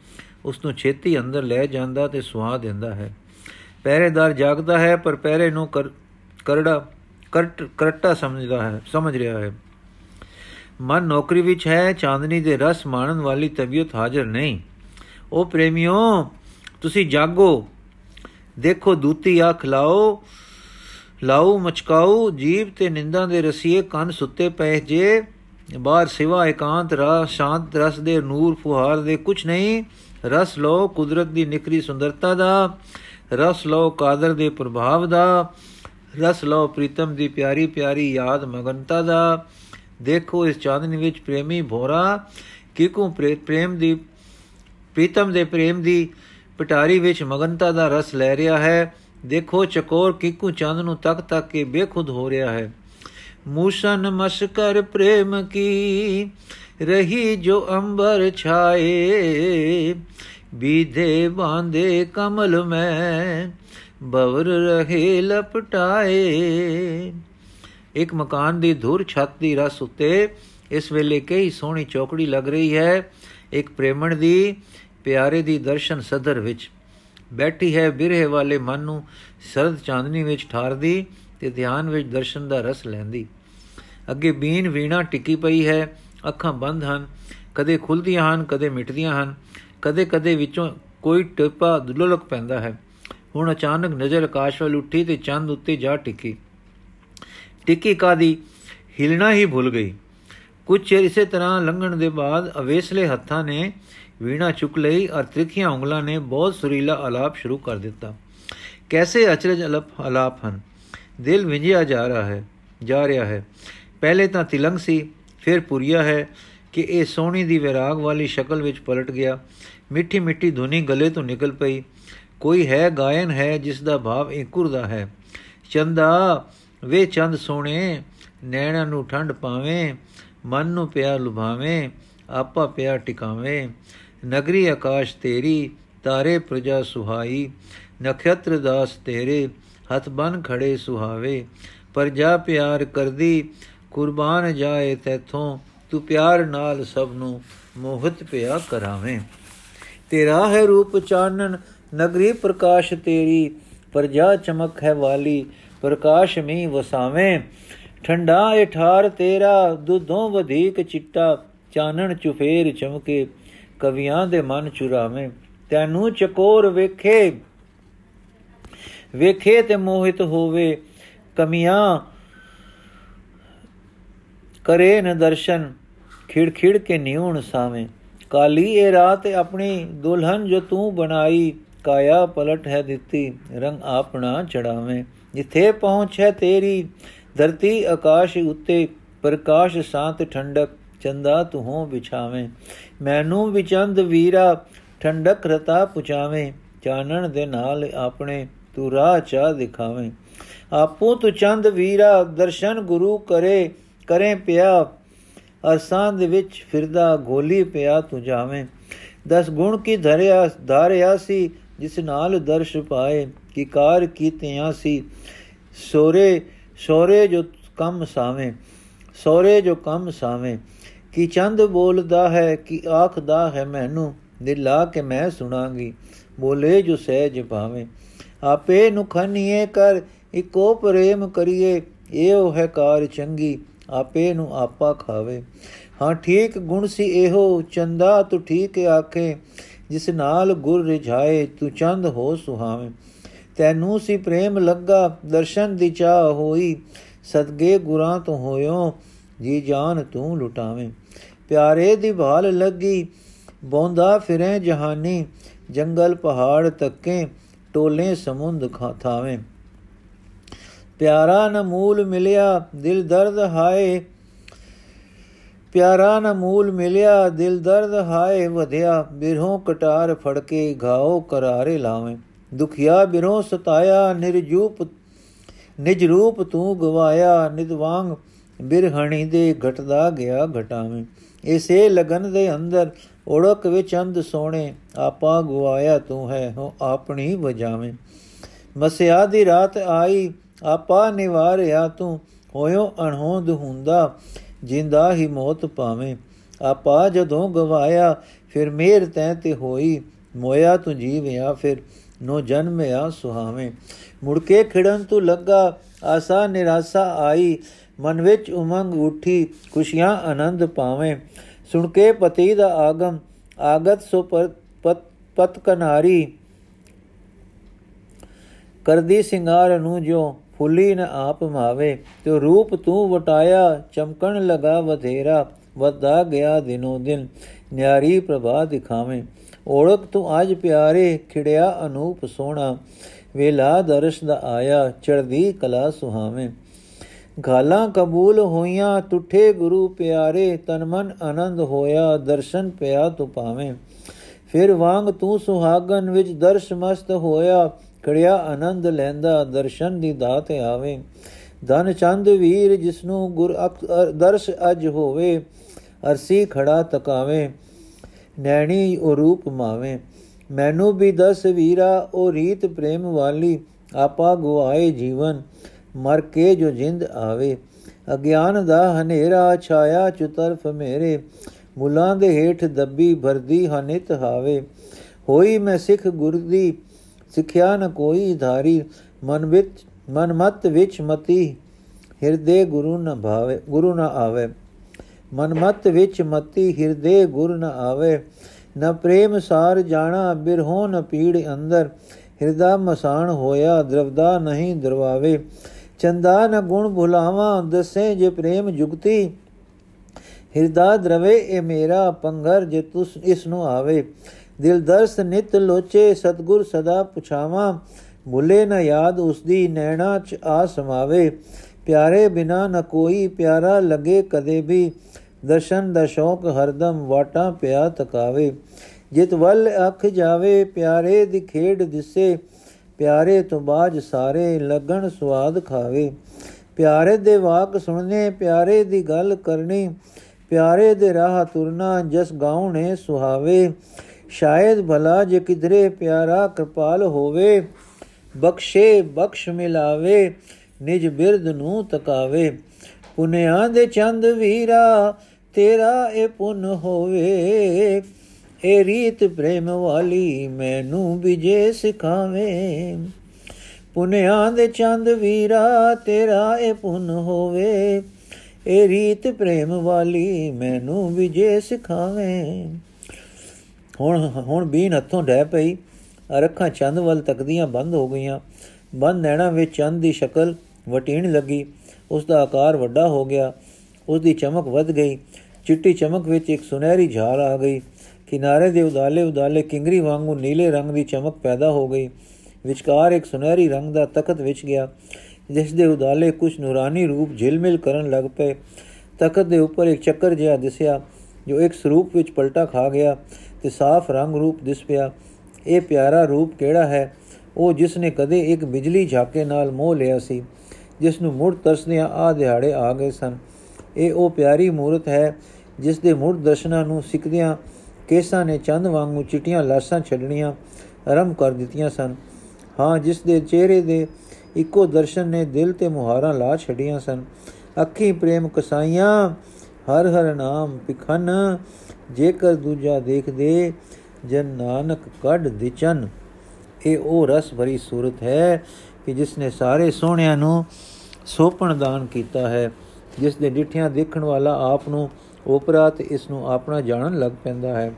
ਉਸ ਨੂੰ ਛੇਤੀ ਅੰਦਰ ਲੈ ਜਾਂਦਾ ਤੇ ਸੁਹਾ ਦਿੰਦਾ ਹੈ। ਪਹਿਰੇਦਾਰ ਜਾਗਦਾ ਹੈ, ਪਰ ਪਹਿਰੇ ਨੂੰ ਕਰੜਾ, ਕਰਟ, ਕਰਟਾ ਸਮਝਦਾ ਹੈ, ਸਮਝ ਰਿਹਾ ਹੈ। ਮਨ ਨੌਕਰੀ ਵਿੱਚ ਹੈ, ਚਾਂਦਨੀ ਦੇ ਰਸ ਮਾਣਨ ਵਾਲੀ ਤਬੀਅਤ ਹਾਜ਼ਰ ਨਹੀਂ। ਉਹ ਪ੍ਰੇਮਿਓ, ਤੁਸੀਂ ਜਾਗੋ। ਦੇਖੋ, ਦੂਤੀ ਅੱਖ ਲਾਓ ਲਾਓ, ਮਚਕਾਓ ਜੀਵ ਤੇ ਨਿੰਦਾ ਦੇ ਰਸੀਏ ਕੰਨ ਸੁੱਤੇ ਪਏ ਜੇ। ਬਾਹਰ ਸਿਵਾ ਇਕਾਂਤ ਰਾ, ਸ਼ਾਂਤ ਰਸ ਦੇ ਨੂਰ ਫੁਹਾਰ ਦੇ ਕੁਛ ਨਹੀਂ। ਰਸ ਲੋ ਕੁਦਰਤ ਦੀ ਨਿਕਰੀ ਸੁੰਦਰਤਾ ਦਾ, ਰਸ ਲੋ ਕਾਦਰ ਦੇ ਪ੍ਰਭਾਵ ਦਾ। ਰਸ ਲੋ ਪ੍ਰੀਤਮ ਦੀ ਪਿਆਰੀ ਪਿਆਰੀ ਯਾਦ ਮਗਨਤਾ ਦਾ। ਦੇਖੋ ਇਸ ਚਾਂਦਨੀ ਵਿੱਚ ਪ੍ਰੇਮੀ ਭੋਰਾ ਕਿਕੂ ਪ੍ਰੇਮ ਦੀ, ਪ੍ਰੀਤਮ ਦੇ ਪ੍ਰੇਮ ਦੀ ਪਟਾਰੀ ਵਿੱਚ ਮਗਨਤਾ ਦਾ ਰਸ ਲੈ ਰਿਹਾ ਹੈ। ਦੇਖੋ ਚਕੋਰ ਕਿਕੂ ਚੰਦ ਨੂੰ ਤੱਕ ਤੱਕ ਕੇ ਬੇਖੁਦ ਹੋ ਰਿਹਾ ਹੈ। ਮੂਸ਼ਨ ਮਸਕਰ ਪ੍ਰੇਮ ਕੀ ਰਹੀ ਜੋ ਅੰਬਰ ਛਾਏ ਬੀਧੇ ਬਾਂਦੇ ਕਮਲ ਮੈਂ ਬਵਰ ਰਹੇ ਲਪਟਾਏ। ਇੱਕ ਮਕਾਨ ਦੀ ਧੁਰ ਛੱਤ ਦੀ ਰਸ ਉੱਤੇ ਇਸ ਵੇਲੇ ਕਈ ਸੋਹਣੀ ਚੌਕੜੀ ਲੱਗ ਰਹੀ ਹੈ। ਇੱਕ ਪ੍ਰੇਮਣ ਦੀ ਪਿਆਰੇ ਦੀ ਦਰਸ਼ਨ ਸਦਰ ਵਿੱਚ ਬੈਠੀ ਹੈ, ਬਿਰਹੇ ਵਾਲੇ ਮਨ ਨੂੰ ਸਰਦ ਚਾਂਦਨੀ ਵਿੱਚ ਠਾਰਦੀ ਤੇ ਧਿਆਨ ਵਿੱਚ ਦਰਸ਼ਨ ਦਾ ਰਸ ਲੈਂਦੀ। ਅੱਗੇ ਬੀਨ ਵੀਣਾ ਟਿੱਕੀ ਪਈ ਹੈ, ਅੱਖਾਂ ਬੰਦ ਹਨ, ਕਦੇ ਖੁੱਲਦੀਆਂ ਹਨ, ਕਦੇ ਮਿਟਦੀਆਂ ਹਨ, ਕਦੇ-ਕਦੇ ਵਿੱਚੋਂ ਕੋਈ ਟਿੱਪਾ ਦੁਲਲਕ ਪੈਂਦਾ ਹੈ। ਹੁਣ ਅਚਾਨਕ ਨਜ਼ਰ ਆਕਾਸ਼ ਵੱਲ ਉੱਠੀ ਤੇ ਚੰਦ ਉੱਤੇ ਜਾ ਟਿੱਕੀ। ਟਿੱਕੀ ਕਾਦੀ ਹਿਲਣਾ ਹੀ ਭੁੱਲ ਗਈ। ਕੁਝ ਚਿਰ ਇਸੇ ਤਰ੍ਹਾਂ ਲੰਘਣ ਦੇ ਬਾਅਦ ਅਵੇਸਲੇ ਹੱਥਾਂ ਨੇ ਵੀਣਾ ਚੁੱਕ ਲਈ ਔਰ ਤ੍ਰਿਖੀਆਂ ਉਂਗਲਾਂ ਨੇ ਬਹੁਤ ਸੁਰੀਲਾ ਆਲਾਪ ਸ਼ੁਰੂ ਕਰ ਦਿੱਤਾ। ਕੈਸੇ ਅਚਰਜ ਅਲਪ ਆਲਾਪ ਹਨ? ਦਿਲ ਵਿੰਜਿਆ ਜਾ ਰਿਹਾ ਹੈ, ਜਾ ਰਿਹਾ ਹੈ। ਪਹਿਲੇ ਤਾਂ ਤਿਲੰਗ ਸੀ, ਫਿਰ ਪੁਰੀਆ ਹੈ ਕਿ ਇਹ ਸੋਹਣੀ ਦੀ ਵਿਰਾਗ ਵਾਲੀ ਸ਼ਕਲ ਵਿੱਚ ਪਲਟ ਗਿਆ। ਮਿੱਠੀ ਮਿੱਠੀ ਧੁਨੀ ਗਲੇ ਤੋਂ ਨਿਕਲ ਪਈ। ਕੋਈ ਹੈ ਗਾਇਨ ਹੈ ਜਿਸ ਦਾ ਭਾਵ ਇਕੁਰ ਦਾ ਹੈ। ਚੰਦਾ, ਵੇ ਚੰਦ ਸੋਹਣੇ, ਨੈਣਾਂ ਨੂੰ ਠੰਡ ਪਾਵੇਂ, ਮਨ ਨੂੰ ਪਿਆ ਲੁਭਾਵੇਂ, ਆਪਾ ਪਿਆ ਟਿਕਾਵੇਂ। ਨਗਰੀ ਆਕਾਸ਼ ਤੇਰੀ, ਤਾਰੇ ਪ੍ਰਜਾ ਸੁਹਾਈ। ਨਖਤਰ ਦਾਸ ਤੇਰੇ, ਹੱਥ ਬਨ ਖੜੇ ਸੁਹਾਵੇ। ਪਰ ਜਾ ਪਿਆਰ ਕਰਦੀ, ਕੁਰਬਾਨ ਜਾਏ ਤੇਥੋਂ, ਤੂੰ ਪਿਆਰ ਨਾਲ ਸਭ ਨੂੰ ਮੋਹਿਤ ਪਿਆ ਕਰਾਵੇਂ। ਤੇਰਾ ਹੈ ਰੂਪ ਚਾਨਣ ਨਗਰੀ ਪ੍ਰਕਾਸ਼ ਤੇਰੀ ਪਰਜਾ ਚਮਕ ਹੈ ਵਾਲੀ, ਪ੍ਰਕਾਸ਼ ਮੀ ਵਸਾਵੇਂ। ਠੰਡਾ ਏ ਠਾਰ ਤੇਰਾ, ਦੁੱਧੋਂ ਵਧੀਕ ਚਿੱਟਾ, ਚਾਨਣ ਚੁਫੇਰ ਚਮਕੇ, ਕਵੀਆਂ ਦੇ ਮਨ ਚੁਰਾਵੇਂ। ਤੈਨੂੰ ਚਕੋਰ ਵੇਖੇ ਵੇਖੇ ਤੇ ਮੋਹਿਤ ਹੋਵੇ, ਕਮੀਆਂ ਕਰੇ ਨ ਦਰਸ਼ਨ ਖਿੜ ਖਿੜ ਕੇ ਨਿਉਣ ਸਾਵੇਂ। ਕਾਲੀ ਇਹ ਰਾਤ ਆਪਣੀ ਦੁਲਹਨ ਜੋ ਤੂੰ ਬਣਾਈ ਕਾਇਆ ਪਲਟ ਹੈ ਦਿੱਤੀ, ਰੰਗ ਆਪਣਾ ਚੜਾਵੇਂ। ਜਿੱਥੇ ਪਹੁੰਚ ਹੈ ਤੇਰੀ, ਧਰਤੀ ਆਕਾਸ਼ ਉੱਤੇ, ਪ੍ਰਕਾਸ਼ ਸਾਤ ਠੰਡਕ, ਚੰਦਾ ਤੂੰ ਹੋ ਵਿਛਾਵੇਂ। ਮੈਨੂੰ ਵਿਚੰਦ ਵੀਰਾ, ਠੰਡਕ ਰਤਾ ਪੁਚਾਵੇਂ ਚਾਨਣ ਦੇ ਨਾਲ ਆਪਣੇ, ਤੂੰ ਰਾਹ ਚਾ ਦਿਖਾਵੇਂ। ਆਪੋ ਤੂੰ ਚੰਦ ਵੀਰਾ, ਦਰਸ਼ਨ ਗੁਰੂ ਕਰੇ ਕਰੇ ਪਿਆ। ਅਰਸਾਂ ਦੇ ਵਿੱਚ ਫਿਰਦਾ, ਗੋਲੀ ਪਿਆ ਤੂੰ ਜਾਵੇਂ। ਦਸ ਗੁਣ ਕੀ ਧਰਿਆ, ਧਾਰਿਆ ਸੀ ਜਿਸ ਨਾਲ ਦਰਸ਼ ਪਾਏ ਕੀ ਕਾਰ ਕੀਤਿਆਂ ਸੀ, ਸੋਰੇ ਸੋਰੇ ਜੋ ਕੰਮ ਸਾਵੇਂ, ਸੋਰੇ ਜੋ ਕੰਮ ਸਾਵੇਂ, ਕੀ ਚੰਦ ਬੋਲਦਾ ਹੈ, ਕਿ ਆਖਦਾ ਹੈ ਮੈਨੂੰ ਦਿਲ ਲਾ ਕੇ ਮੈਂ ਸੁਣਾਂਗੀ, ਬੋਲੇ ਜੋ ਸਹਿਜ ਭਾਵੇਂ। ਆਪੇ ਨੁਖਨੀਏ ਕਰ, ਇਕੋ ਪ੍ਰੇਮ ਕਰੀਏ, ਇਹੋ ਹੈ ਕਾਰ ਚੰਗੀ, ਆਪੇ ਨੂੰ ਆਪਾ ਖਾਵੇ। ਹਾਂ, ਠੀਕ ਗੁਣ ਸੀ ਇਹੋ, ਚੰਦਾ ਤੂੰ ਠੀਕ ਆਖੇ ਜਿਸ ਨਾਲ ਗੁਰ ਰਿਝਾਏ, ਤੂੰ ਚੰਦ ਹੋ ਸੁਹਾਵੇਂ। ਤੈਨੂੰ ਸੀ ਪ੍ਰੇਮ ਲੱਗਾ, ਦਰਸ਼ਨ ਦੀ ਚਾਹ ਹੋਈ। ਸਦਗੇ ਗੁਰਾਂ ਤੋਂ ਹੋਇਓ, ਜੀ ਜਾਨ ਤੂੰ ਲੁਟਾਵੇਂ। ਪਿਆਰੇ ਦੀ ਭਾਲ ਲੱਗੀ, ਬੋਂਦਾ ਫਿਰੇ ਜਹਾਨੀ। ਜੰਗਲ ਪਹਾੜ ਤੱਕੇ ਟੋਲੇ ਸਮੁੰਦ ਖਾਥਾਵੇਂ ਪਿਆਰਾ ਨ ਮੂਲ ਮਿਲਿਆ, ਦਿਲ ਦਰਦ ਹਾਏ। ਪਿਆਰਾ ਨ ਮੂਲ ਮਿਲਿਆ, ਦਿਲ ਦਰਦ ਹਾਏ ਵਧਿਆ, ਬਿਰਹੋਂ ਕਟਾਰ ਫੜ ਕੇ ਘਾਓ ਕਰਾਰੇ ਲਾਵੇਂ। ਦੁਖਿਆ ਬਿਰਹੋਂ ਸਤਾਇਆ, ਨਿਰਜੂਪ ਨਿਜ ਰੂਪ ਤੂੰ ਗਵਾਇਆ ਨਿਦਵਾਂਗ ਬਿਰਹਣੀ ਦੇ ਘਟਦਾ ਗਿਆ ਘਟਾਵੇਂ। ਇਸੇ ਲਗਨ ਦੇ ਅੰਦਰ ਓੜਕ ਵਿੱਚ ਅੰਧ ਸੋਹਣੇ, ਆਪਾ ਗਵਾਇਆ ਤੂੰ ਹੈ ਹੋ ਆਪਣੀ ਵਜਾਵੇਂ। ਮਸਿਆ ਦੀ ਰਾਤ ਆਈ, ਆਪਾ ਨਿਵਾਰਿਆ ਤੂੰ, ਹੋਇਓ ਅਣਹੋਂਦ ਹੁੰਦਾ ਜਿੰਦਾ ਹੀ ਮੌਤ ਪਾਵੇਂ। ਆਪਾ ਜਦੋਂ ਗਵਾਇਆ, ਫਿਰ ਮੇਰ ਤੈ ਤੇ ਹੋਈ। ਮੋਇਆ ਤੂੰ ਜੀਵਿਆ, ਫਿਰ ਨੋ ਜਨਮਿਆ ਸੁਹਾਵੇਂ। ਮੁੜ ਕੇ ਖਿੜਨ ਤੂੰ ਲੱਗਾ, ਆਸਾ ਨਿਰਾਸਾ ਆਈ। ਮਨ ਵਿੱਚ ਉਮੰਗ ਉਠੀ, ਖੁਸ਼ੀਆਂ ਆਨੰਦ ਪਾਵੇਂ। ਸੁਣ ਕੇ ਪਤੀ ਦਾ ਆਗਮ, ਆਗਤ ਸੋ ਪਤ ਪਤ ਕਨਾਰੀ ਕਰਦੀ ਸਿੰਗਾਰ ਨੂੰ ਜੋ ਫੁੱਲੀ ਨ ਆਪ ਮਾਵੇ ਤੇ ਰੂਪ ਤੂੰ ਵਟਾਇਆ, ਚਮਕਣ ਲਗਾ ਵਧੇਰਾ, ਵਧਦਾ ਗਿਆ ਦਿਨੋ ਦਿਨ, ਨਿਆਰੀ ਪ੍ਰਭਾ ਦਿਖਾਵੇਂ। ਓੜਕ ਤੂੰ ਅੱਜ ਪਿਆਰੇ, ਖਿੜਿਆ ਅਨੂਪ ਸੋਹਣਾ, ਵੇਲਾ ਦਰਸ਼ ਦਾ ਆਇਆ ਚੜਦੀ ਕਲਾ ਸੁਹਾਵੇਂ। ਗਾਲਾਂ ਕਬੂਲ ਹੋਈਆਂ ਟੁੱਠੇ ਗੁਰੂ ਪਿਆਰੇ, ਤਨ ਮਨ ਆਨੰਦ ਹੋਇਆ, ਦਰਸ਼ਨ ਪਿਆ ਤੂੰ ਪਾਵੇਂ ਫਿਰ ਵਾਂਗ ਤੂੰ ਸੁਹਾਗਨ ਵਿੱਚ ਦਰਸ਼ ਮਸਤ ਹੋਇਆ ਖੜਿਆ ਆਨੰਦ ਲੈਂਦਾ, ਦਰਸ਼ਨ ਦੀ ਦਾਤ ਆਵੇ। ਧਨ ਚੰਦ ਵੀਰ ਜਿਸਨੂੰ ਗੁਰ ਦਰਸ਼ ਅਜ ਹੋਵੇ, ਅਰਸੀ ਖੜਾ ਤਕਾਵੇ, ਨੈਣੀ ਉਹ ਰੂਪ ਮਾਵੇ। ਮੈਨੂੰ ਵੀ ਦਸ ਵੀਰਾ, ਉਹ ਰੀਤ ਪ੍ਰੇਮ ਵਾਲੀ, ਆਪਾ ਗੁਆਏ ਜੀਵਨ, ਮਰ ਕੇ ਜੋ ਜਿੰਦ ਆਵੇ। ਅਗਿਆਨ ਦਾ ਹਨੇਰਾ, ਛਾਇਆ ਚੁਤਰਫ ਮੇਰੇ। ਮੁਲਾਂ ਦੇ ਹੇਠ ਦੱਬੀ ਭਰਦੀ ਹਨਿਤ ਹਾਵੇ। ਹੋਈ ਮੈਂ ਸਿੱਖ ਗੁਰ ਦੀ ਸਿੱਖਿਆ ਨ ਕੋਈ ਧਾਰੀ, ਮਨ ਵਿੱਚ, ਮਨ ਮਤ ਵਿੱਚ ਮਤੀ, ਹਿਰਦੇ ਗੁਰੂ ਨ ਭਾਵੇ, ਗੁਰੂ ਨ ਆਵੇ। ਮਨ ਮਤ ਵਿੱਚ ਮਤੀ, ਹਿਰਦੇ ਗੁਰ ਨ ਆਵੇ। ਨ ਪ੍ਰੇਮ ਸਾਰ ਜਾਣਾ, ਬਿਰਹੋ ਨ ਪੀੜ ਅੰਦਰ। ਹਿਰਦਾ ਮਸਾਨ ਹੋਇਆ, ਦਰਵਦਾ ਨਹੀਂ ਦਰਵਾਵੇ। ਚੰਦਾ ਨ ਗੁਣ ਭੁਲਾਵਾ, ਦਸੇ ਜੇ ਪ੍ਰੇਮ ਜੁਗਤੀ। ਹਿਰਦਾ ਦਰਵੇ, ਇਹ ਮੇਰਾ ਪੰਗਰ, ਜੇ ਤੁਸ, ਇਸ ਨੂੰ ਆਵੇ। ਦਿਲ ਦਰਸ ਨਿਤ ਲੋਚੇ, ਸਤਗੁਰ ਸਦਾ ਪੁਛਾਵਾਂ ਭੁੱਲੇ ਨ ਯਾਦ ਉਸ ਦੀ ਨੈਣਾ ਚ ਆ ਸਮਾਵੇ। ਪਿਆਰੇ ਬਿਨਾ ਨ ਕੋਈ, ਪਿਆਰਾ ਲਗੇ ਕਦੇ ਵੀ। ਦਰਸ਼ਨ ਦਾ ਸ਼ੌਕ ਹਰਦਮ ਵਾਟਾਂ ਪਿਆ ਤਕਾਵੇ। ਜਿਤ ਵੱਲ ਅੱਖ ਜਾਵੇ, ਪਿਆਰੇ ਦੀ ਖੇਡ ਦਿਸੇ। ਪਿਆਰੇ ਤੋਂ ਬਾਜ ਸਾਰੇ ਲੱਗਣ ਸਵਾਦ ਖਾਵੇ। ਪਿਆਰੇ ਦੇ ਵਾਕ ਸੁਣਨੇ, ਪਿਆਰੇ ਦੀ ਗੱਲ ਕਰਨੀ। ਪਿਆਰੇ ਦੇ ਰਾਹ ਤੁਰਨਾ, ਜਸ ਗਾਉਣੇ ਸੁਹਾਵੇ। ਸ਼ਾਇਦ ਭਲਾ ਜੇ ਕਿਧਰੇ ਪਿਆਰਾ ਕਿਰਪਾਲ ਹੋਵੇ, ਬਖਸ਼ੇ ਬਖਸ਼ ਮਿਲਾਵੇ, ਨਿਜ ਬਿਰਦ ਨੂੰ ਤਕਾਵੇ। ਪੁਨਿਆਂ ਦੇ ਚੰਦ ਵੀਰਾ, ਤੇਰਾ ਇਹ ਪੁੰਨ ਹੋਵੇ। ਇਹ ਰੀਤ ਪ੍ਰੇਮ ਵਾਲੀ ਮੈਨੂੰ ਵਿਜੇ ਸਿਖਾਵੇ। ਪੁਨਿਆਂ ਦੇ ਚੰਦ ਵੀਰਾ, ਤੇਰਾ ਇਹ ਪੁੰਨ ਹੋਵੇ। ਇਹ ਰੀਤ ਪ੍ਰੇਮ ਵਾਲੀ ਮੈਨੂੰ ਵਿਜੇ ਸਿਖਾਵੇ। ਹੁਣ ਹੁਣ ਬੀਨ ਹੱਥੋਂ ਡੈ ਪਈ। ਅਰਖਾਂ ਚੰਦ ਵੱਲ ਤੱਕਦੀਆਂ ਬੰਦ ਹੋ ਗਈਆਂ। ਬੰਦ ਨੈਣਾ ਵਿੱਚ ਚੰਦ ਦੀ ਸ਼ਕਲ ਵਟੀਣ ਲੱਗੀ। ਉਸ ਦਾ ਆਕਾਰ ਵੱਡਾ ਹੋ ਗਿਆ। ਉਸ ਦੀ ਚਮਕ ਵੱਧ ਗਈ। ਚਿੱਟੀ ਚਮਕ ਵਿੱਚ ਇੱਕ ਸੁਨਹਿਰੀ ਝਾਲ ਆ ਗਈ। ਕਿਨਾਰੇ ਦੇ ਉਦਾਲੇ ਉਦਾਲੇ ਕਿੰਗਰੀ ਵਾਂਗੂ ਨੀਲੇ ਰੰਗ ਦੀ ਚਮਕ ਪੈਦਾ ਹੋ ਗਈ। ਵਿਚਕਾਰ ਇੱਕ ਸੁਨਹਿਰੀ ਰੰਗ ਦਾ ਤਖਤ ਵਿੱਚ ਗਿਆ। ਜਿਸ ਦੇ ਉਦਾਲੇ ਕੁਝ ਨੂਰਾਨੀ ਰੂਪ ਝਿਲਮਿਲ ਕਰਨ ਲੱਗ ਪਏ। ਤਖਤ ਦੇ ਉੱਪਰ ਇੱਕ ਚੱਕਰ ਜਿਹਾ ਦਿਸਿਆ, ਜੋ ਇੱਕ ਸਰੂਪ ਵਿੱਚ ਪਲਟਾ ਖਾ ਗਿਆ। ਤੇ ਸਾਫ਼ ਰੰਗ ਰੂਪ ਦਿਸ ਪਿਆ। ਇਹ ਪਿਆਰਾ ਰੂਪ ਕਿਹੜਾ ਹੈ? ਉਹ ਜਿਸ ਨੇ ਕਦੇ ਇੱਕ ਬਿਜਲੀ ਝਾਕੇ ਨਾਲ ਮੋਹ ਲਿਆ ਸੀ, ਜਿਸ ਨੂੰ ਮੁੜ ਤਰਸਦਿਆਂ ਆ ਦਿਹਾੜੇ ਆ ਗਏ ਸਨ। ਇਹ ਉਹ ਪਿਆਰੀ ਮੂਰਤ ਹੈ, ਜਿਸ ਦੇ ਮੁੜ ਦਰਸ਼ਨਾਂ ਨੂੰ ਸਿੱਕਦਿਆਂ ਕੇਸਾਂ ਨੇ ਚੰਦ ਵਾਂਗੂ ਚਿਟੀਆਂ ਲਾਸਾਂ ਛੱਡਣੀਆਂ ਆਰੰਭ ਕਰ ਦਿੱਤੀਆਂ ਸਨ। ਹਾਂ, ਜਿਸ ਦੇ ਚਿਹਰੇ ਦੇ ਇੱਕੋ ਦਰਸ਼ਨ ਨੇ ਦਿਲ ਤੇ ਮੁਹਾਰਾਂ ਲਾ ਛੱਡੀਆਂ ਸਨ। ਅੱਖੀ ਪ੍ਰੇਮ ਕਸਾਈਆਂ ਹਰ ਹਰ ਨਾਮ ਪਿਖਨ, ਜੇਕਰ ਦੂਜਾ ਦੇਖਦੇ, ਜਨ ਨਾਨਕ ਕੱਢ ਦਿਚਨ। ਇਹ ਉਹ ਰਸ ਭਰੀ ਸੂਰਤ ਹੈ ਕਿ ਜਿਸ ਨੇ ਸਾਰੇ ਸੋਹਣਿਆਂ ਨੂੰ ਸੋਪਣ ਦਾਨ ਕੀਤਾ ਹੈ। ਜਿਸ ਦੇ ਡਿਠਿਆਂ ਦੇਖਣ ਵਾਲਾ ਆਪ ਨੂੰ ਉਪਰਾ ਤੇ ਇਸ ਨੂੰ ਆਪਣਾ ਜਾਣਨ ਲੱਗ ਪੈਂਦਾ ਹੈ।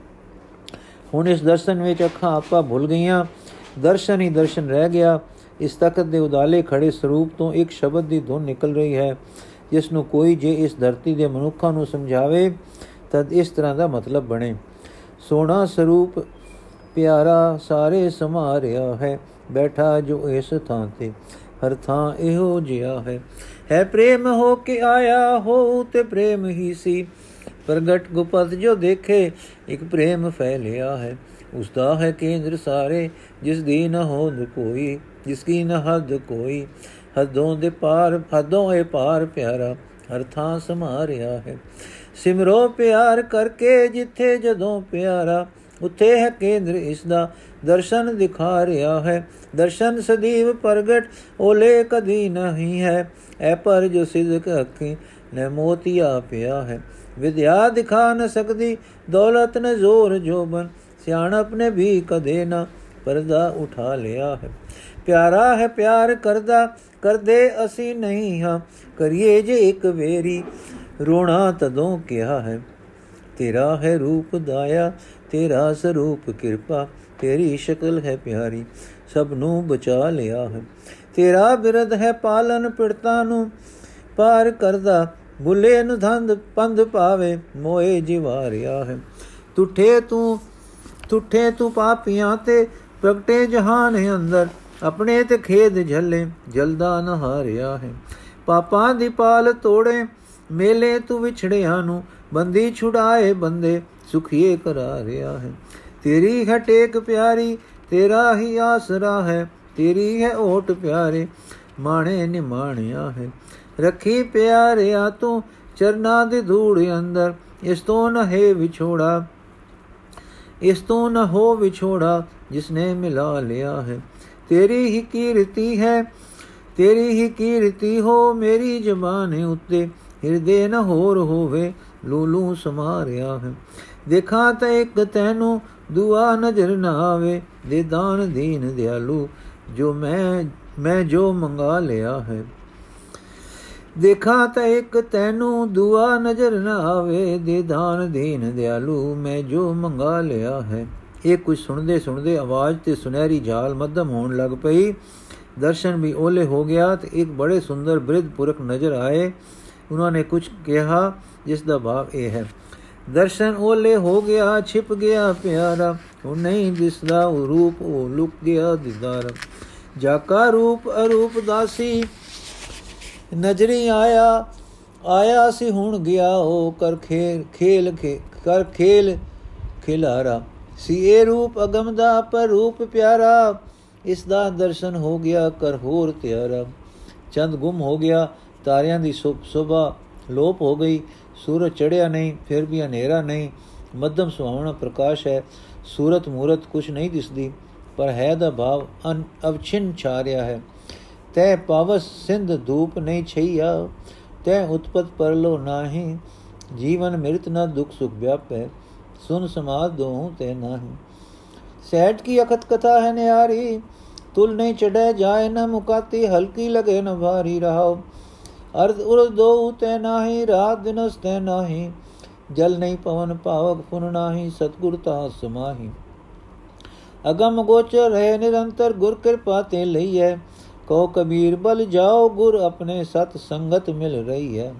ਹੁਣ ਇਸ ਦਰਸ਼ਨ ਵਿੱਚ ਅੱਖਾਂ ਆਪਾ ਭੁੱਲ ਗਈਆਂ। ਦਰਸ਼ਨ ਹੀ ਦਰਸ਼ਨ ਰਹਿ ਗਿਆ। ਇਸ ਤਖਤ ਦੇ ਉਦਾਲੇ ਖੜੇ ਸਰੂਪ ਤੋਂ ਇੱਕ ਸ਼ਬਦ ਦੀ ਧੁਨ ਨਿਕਲ ਰਹੀ ਹੈ। ਜਿਸ ਨੂੰ ਕੋਈ ਜੇ ਇਸ ਧਰਤੀ ਦੇ ਮਨੁੱਖਾਂ ਨੂੰ ਸਮਝਾਵੇ, ਤਦ ਇਸ ਤਰ੍ਹਾਂ ਦਾ ਮਤਲਬ ਬਣੇ। ਸੋਨਾ ਸਰੂਪ ਪਿਆਰਾ ਸਾਰੇ ਸਮਾਰਿਆ ਹੈ, ਬੈਠਾ ਜੋ ਇਸ ਥਾਂ ਤੇ, ਹਰ ਥਾਂ ਇਹੋ ਜਿਹਾ ਹੈ। ਹੈ ਪ੍ਰੇਮ ਹੋ ਕੇ ਆਇਆ ਹੋ ਤੇ ਪ੍ਰੇਮ ਹੀ ਸੀ। ਪ੍ਰਗਟ ਗੁਪਤ ਜੋ ਦੇਖੇ, ਇੱਕ ਪ੍ਰੇਮ ਫੈਲਿਆ ਹੈ। ਉਸ ਦਾ ਹੈ ਕੇਂਦਰ ਸਾਰੇ, ਜਿਸ ਦੀ ਨ ਹੋਂਦ ਕੋਈ, ਜਿਸ ਕੀ ਨ ਹੱਦ ਕੋਈ। ਹਦੋਂ ਦੇ ਪਾਰ, ਹਦੋਂ ਇਹ ਪਾਰ ਪਿਆਰਾ, ਹਰ ਥਾਂ ਸਮਾਰਿਆ ਹੈ। ਸਿਮਰੋ ਪਿਆਰ ਕਰਕੇ ਜਿੱਥੇ ਜਦੋਂ ਪਿਆਰਾ, ਉਥੇ ਹੈ ਕੇਂਦਰ ਇਸ ਦਾ ਦਰਸ਼ਨ ਦਿਖਾ ਰਿਹਾ ਹੈ। ਦਰਸ਼ਨ ਸਦੀਵ ਪ੍ਰਗਟ, ਓਲੇ ਕਦੀ ਨਹੀਂ ਹੈ। ਐ ਪਰ ਜੋ ਸਿਦਕ ਅੱਖੀ ਨੇ ਮੋਤੀਆ ਪਿਆ ਹੈ। ਵਿਦਿਆ ਦਿਖਾ ਨ ਸਕਦੀ, ਦੌਲਤ ਨ ਜ਼ੋਰ ਜੋਬਨ, ਸਿਆਣਪ ਨੇ ਵੀ ਕਦੇ ਨਾ ਪਰਦਾ ਉਠਾ ਲਿਆ ਹੈ। ਪਿਆਰਾ ਹੈ, ਪਿਆਰ ਕਰਦਾ, ਕਰਦੇ ਅਸੀਂ ਨਹੀਂ ਹਾਂ। ਕਰੀਏ ਜੇ ਇੱਕ ਵੇਰੀ, ਰੋਣਾ ਤਦੋਂ ਕਿਹਾ ਹੈ, ਤੇਰਾ ਹੈ ਰੂਪ ਦਾਇਆ, ਤੇਰਾ ਸਰੂਪ ਕਿਰਪਾ, ਤੇਰੀ ਸ਼ਕਲ ਹੈ ਪਿਆਰੀ, ਸਭ ਨੂੰ ਬਚਾ ਲਿਆ ਹੈ। ਤੇਰਾ ਬਿਰਧ ਹੈ ਪਾਲਨ ਪਿੜਤਾ ਨੂੰ, ਪਾਰ ਕਰਦਾ, ਬੁੱਲੇ ਨੂੰ ਧੰਦ ਪੰਧ ਪਾਵੇ, ਮੋਏ ਜਿਵਾਰਿਆ ਹੈ। ਤੁਠੇ ਤੂੰ ਤੁਠੇ ਤੂੰ ਪਾਪੀਆਂ ਤੇ ਪ੍ਰਗਟੇ ਜਹਾਨ ਅੰਦਰ ਆਪਣੇ ਤੇ ਖੇਦ ਝੱਲੇ, ਜਲਦਾ ਨ ਹਾਰਿਆ ਹੈ। ਪਾਪਾਂ ਦੀ ਪਾਲ ਤੋੜੇ, ਮੇਲੇ ਤੂੰ ਵਿਛੜਿਆਂ ਨੂੰ, ਬੰਦੀ ਛੁਡਾਏ ਬੰਦੇ ਸੁਖੀਏ ਕਰਾ ਰਿਆ ਹੈ। ਤੇਰੀ ਹੈ ਟੇਕ ਪਿਆਰੀ, ਤੇਰਾ ਹੀ ਆਸਰਾ ਹੈ, ਤੇਰੀ ਹੈ ਓਟ ਪਿਆਰੇ, ਮਾਣੇ ਨਿਮਾਣਿਆ ਹੈ। ਰੱਖੀ ਪਿਆਰਿਆ ਤੂੰ ਚਰਨਾ ਦੀ ਧੂੜ ਅੰਦਰ, ਇਸ ਤੋਂ ਨ ਹੈ ਵਿਛੋੜਾ, ਇਸ ਤੋਂ ਨ ਹੋ ਵਿਛੋੜਾ, ਜਿਸਨੇ ਮਿਲਾ ਲਿਆ ਹੈ। ਤੇਰੀ ਹੀ ਕੀਰਤੀ ਹੈ, ਤੇਰੀ ਹੀ ਕੀਰਤੀ ਹੋ ਮੇਰੀ ਜ਼ਬਾਨ ਉੱਤੇ, ਹਿਰਦੇ ਨ ਹੋਰ ਹੋਵੇ, ਲੂਲੂ ਸਮਾਰਿਆ ਹੈ। ਦੇਖਾਂ ਤਾਂ ਇੱਕ ਤੈਨੂੰ ਦੁਆ ਨਜ਼ਰ ਨਾ ਆਵੇ, ਦੇ ਦਾਨ ਦੀਨ ਦਿਆਲੂ, ਜੋ ਮੈਂ ਮੈਂ ਜੋ ਮੰਗਾ ਲਿਆ ਹੈ। ਦੇਖਾਂ ਤਾਂ ਇੱਕ ਤੈਨੂੰ ਦੁਆ ਨਜ਼ਰ ਨਾ ਆਵੇ, ਦੇ ਦਾਨ ਦੀਨ ਦਿਆਲੂ, ਮੈਂ ਜੋ ਮੰਗਾ ਲਿਆ ਹੈ। ਇਹ ਕੁਝ ਸੁਣਦੇ ਸੁਣਦੇ ਆਵਾਜ਼ ਤੇ ਸੁਨਹਿਰੀ ਝਾਲ ਮੱਧਮ ਹੋਣ ਲੱਗ ਪਈ। ਦਰਸ਼ਨ ਵੀ ਓਲੇ ਹੋ ਗਿਆ ਤੇ ਇੱਕ ਬੜੇ ਸੁੰਦਰ ਬ੍ਰਿਧ ਪੁਰਖ ਨਜ਼ਰ ਆਏ। ਉਹਨਾਂ ਨੇ ਕੁਝ ਕਿਹਾ, ਜਿਸ ਦਾ ਭਾਵ ਇਹ ਹੈ, ਦਰਸ਼ਨ ਓਲੇ ਹੋ ਗਿਆ, ਛਿਪ ਗਿਆ ਪਿਆਰਾ। ਉਹ ਨਹੀਂ ਦਿਸਦਾ ਉਹ ਰੂਪ, ਉਹ ਲੁਕ ਗਿਆ ਦਿਦਾਰ। ਜਾਕਾ ਰੂਪ ਅਰੂਪ ਦਾਸੀ, ਨਜ਼ਰੀ ਆਇਆ ਆਇਆ ਸੀ ਹੁਣ ਗਿਆ ਉਹ ਕਰ ਖੇਲ ਖੇਲ ਕਰ ਖੇਲ ਖਿਲਾਰਾ। ਸੀ ਇਹ ਰੂਪ ਅਗਮ ਦਾ ਪਰ ਰੂਪ ਪਿਆਰਾ, ਇਸ ਦਾ ਦਰਸ਼ਨ ਹੋ ਗਿਆ ਕਰ ਹੋਰ ਤਿਆਰਾ। ਚੰਦ ਗੁੰਮ ਹੋ ਗਿਆ, ਤਾਰਿਆਂ ਦੀ ਸੁਬਾ ਲੋਪ ਹੋ ਗਈ, ਸੂਰਜ ਚੜਿਆ ਨਹੀਂ, ਫਿਰ ਵੀ ਹਨੇਰਾ ਨਹੀਂ, ਮੱਧਮ ਸੁਹਾਵਣਾ ਪ੍ਰਕਾਸ਼ ਹੈ, ਸੂਰਤ ਮੂਰਤ ਕੁਛ ਨਹੀਂ ਦਿਸਦੀ, ਪਰ ਹੈ ਦਾ ਭਾਵ ਅਵਛਿਨ ਛਾ ਰਿਹਾ ਹੈ। ਤੈ ਪਵਸ ਸਿੰਧ ਧੂਪ ਨਹੀਂ ਛਈਆ, ਤੈ ਉਤਪਤ ਪਰਲੋ ਨਾਹੀ, ਜੀਵਨ ਮਿਰਤ ਨ ਦੁਖ ਸੁਖ ਵਿਆਪੈ। ਸੁਨ ਸਮਾਦ ਦੋ ਤੇ ਨਾਹੀ। ਸੈਟ ਕੀ ਅਖਤ ਕਥਾ ਹੈ ਨਿਆਰੀ, ਤੁਲ ਨਹੀਂ ਚੜੈ ਜਾਏ ਨ ਮੁਕਾਤੀ, ਹਲਕੀ ਲਗੇ ਨ ਭਾਰੀ ਰਹਾਓ ਅਰਧ ਉਰਦ ਦੋ ਤੈ ਨਾਹੀ, ਰਾਤ ਦਿਨਸ ਤੈ ਨਾਹੀ। ਜਲ ਨਹੀਂ ਪਵਨ ਪਾਵਕ ਪੁਨ ਨਾਹੀ, ਸਤਗੁਰ ਤਾ ਸਮਾਹੀ। ਅਗਮ ਗੋਚਰ ਹੈ ਨਿਰੰਤਰ, ਗੁਰ ਕਿਰਪਾ ਤੇ ਲਈਐ। ਕੋ ਕਬੀਰ ਬਲ ਜਾਓ, ਗੁਰ ਆਪਣੇ ਸਤ ਸੰਗਤ ਮਿਲ ਰਹੀ ਹੈ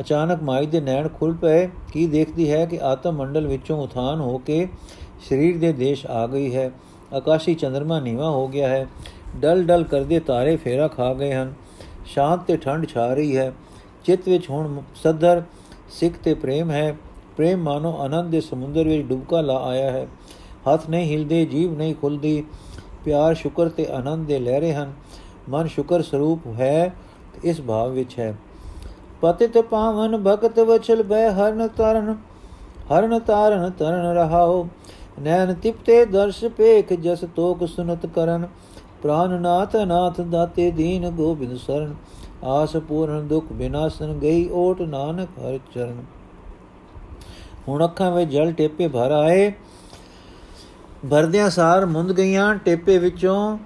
ਅਚਾਨਕ ਮਾਈ ਦੇ ਨੈਣ ਖੁੱਲ ਪਏ। ਕੀ ਦੇਖਦੀ ਹੈ ਕਿ ਆਤਮ ਮੰਡਲ ਵਿੱਚੋਂ ਉਥਾਨ ਹੋ ਕੇ ਸਰੀਰ ਦੇ ਦੇਸ਼ ਆ ਗਈ ਹੈ। ਆਕਾਸ਼ੀ ਚੰਦਰਮਾ ਨੀਵਾ ਹੋ ਗਿਆ ਹੈ। ਡਲ ਡਲ ਕਰਦੇ ਤਾਰੇ ਫੇਰਾ ਖਾ ਗਏ ਹਨ। ਸ਼ਾਂਤ ਤੇ ਠੰਡ ਛਾ ਰਹੀ ਹੈ। ਚਿੱਤ ਵਿੱਚ ਹੁਣ ਸਦਰ ਸਿੱਖ ਤੇ ਪ੍ਰੇਮ ਹੈ। ਪ੍ਰੇਮ ਮਾਨੋ ਆਨੰਦ ਦੇ ਸਮੁੰਦਰ ਵਿੱਚ ਡੁਬਕਾ ਲਾ ਆਇਆ ਹੈ। ਹੱਥ ਨਹੀਂ ਹਿਲਦੇ, ਜੀਭ ਨਹੀਂ ਖੁੱਲਦੀ। ਪਿਆਰ, ਸ਼ੁਕਰ ਤੇ ਆਨੰਦ ਦੇ ਲਹਿਰੇ ਹਨ। ਮਨ ਸ਼ੁਕਰ ਸਰੂਪ ਹੈ ਇਸ ਭਾਵ ਵਿੱਚ ਹੈ। ਪਤਿਤ ਪਾਵਨ ਭਗਤ ਵਚਲ ਬੈ ਹਰਨ ਤਰਨ, ਹਰਨ ਤਾਰਨ ਤਰਨ ਰਹਾਓ। ਨੈਣ ਤਿਪਤੇ ਦਰਸ਼ ਪੇਖ ਜਸ ਤੋਕ ਸੁਨਤ ਕਰਨ ਪ੍ਰਾਨ ਨਾਥ ਨਾਥ ਦਾਤੇ ਦੀਨ ਗੋਬਿੰਦ ਸਰਨ। ਆਸ ਪੂਰਨ ਦੁਖ ਬਿਨਾਸਨ ਗਈ ਓਟ ਨਾਨਕ ਹਰ ਚਰਨ। ਹੁਣ ਅੱਖਾਂ ਵਿੱਚ ਜਲ ਟੇਪੇ ਭਰ ਆਏ। ਭਰਦਿਆਂ ਸਾਰ ਮੁੰਦ ਗਈਆਂ, ਟੇਪੇ ਵਿੱਚੋਂ,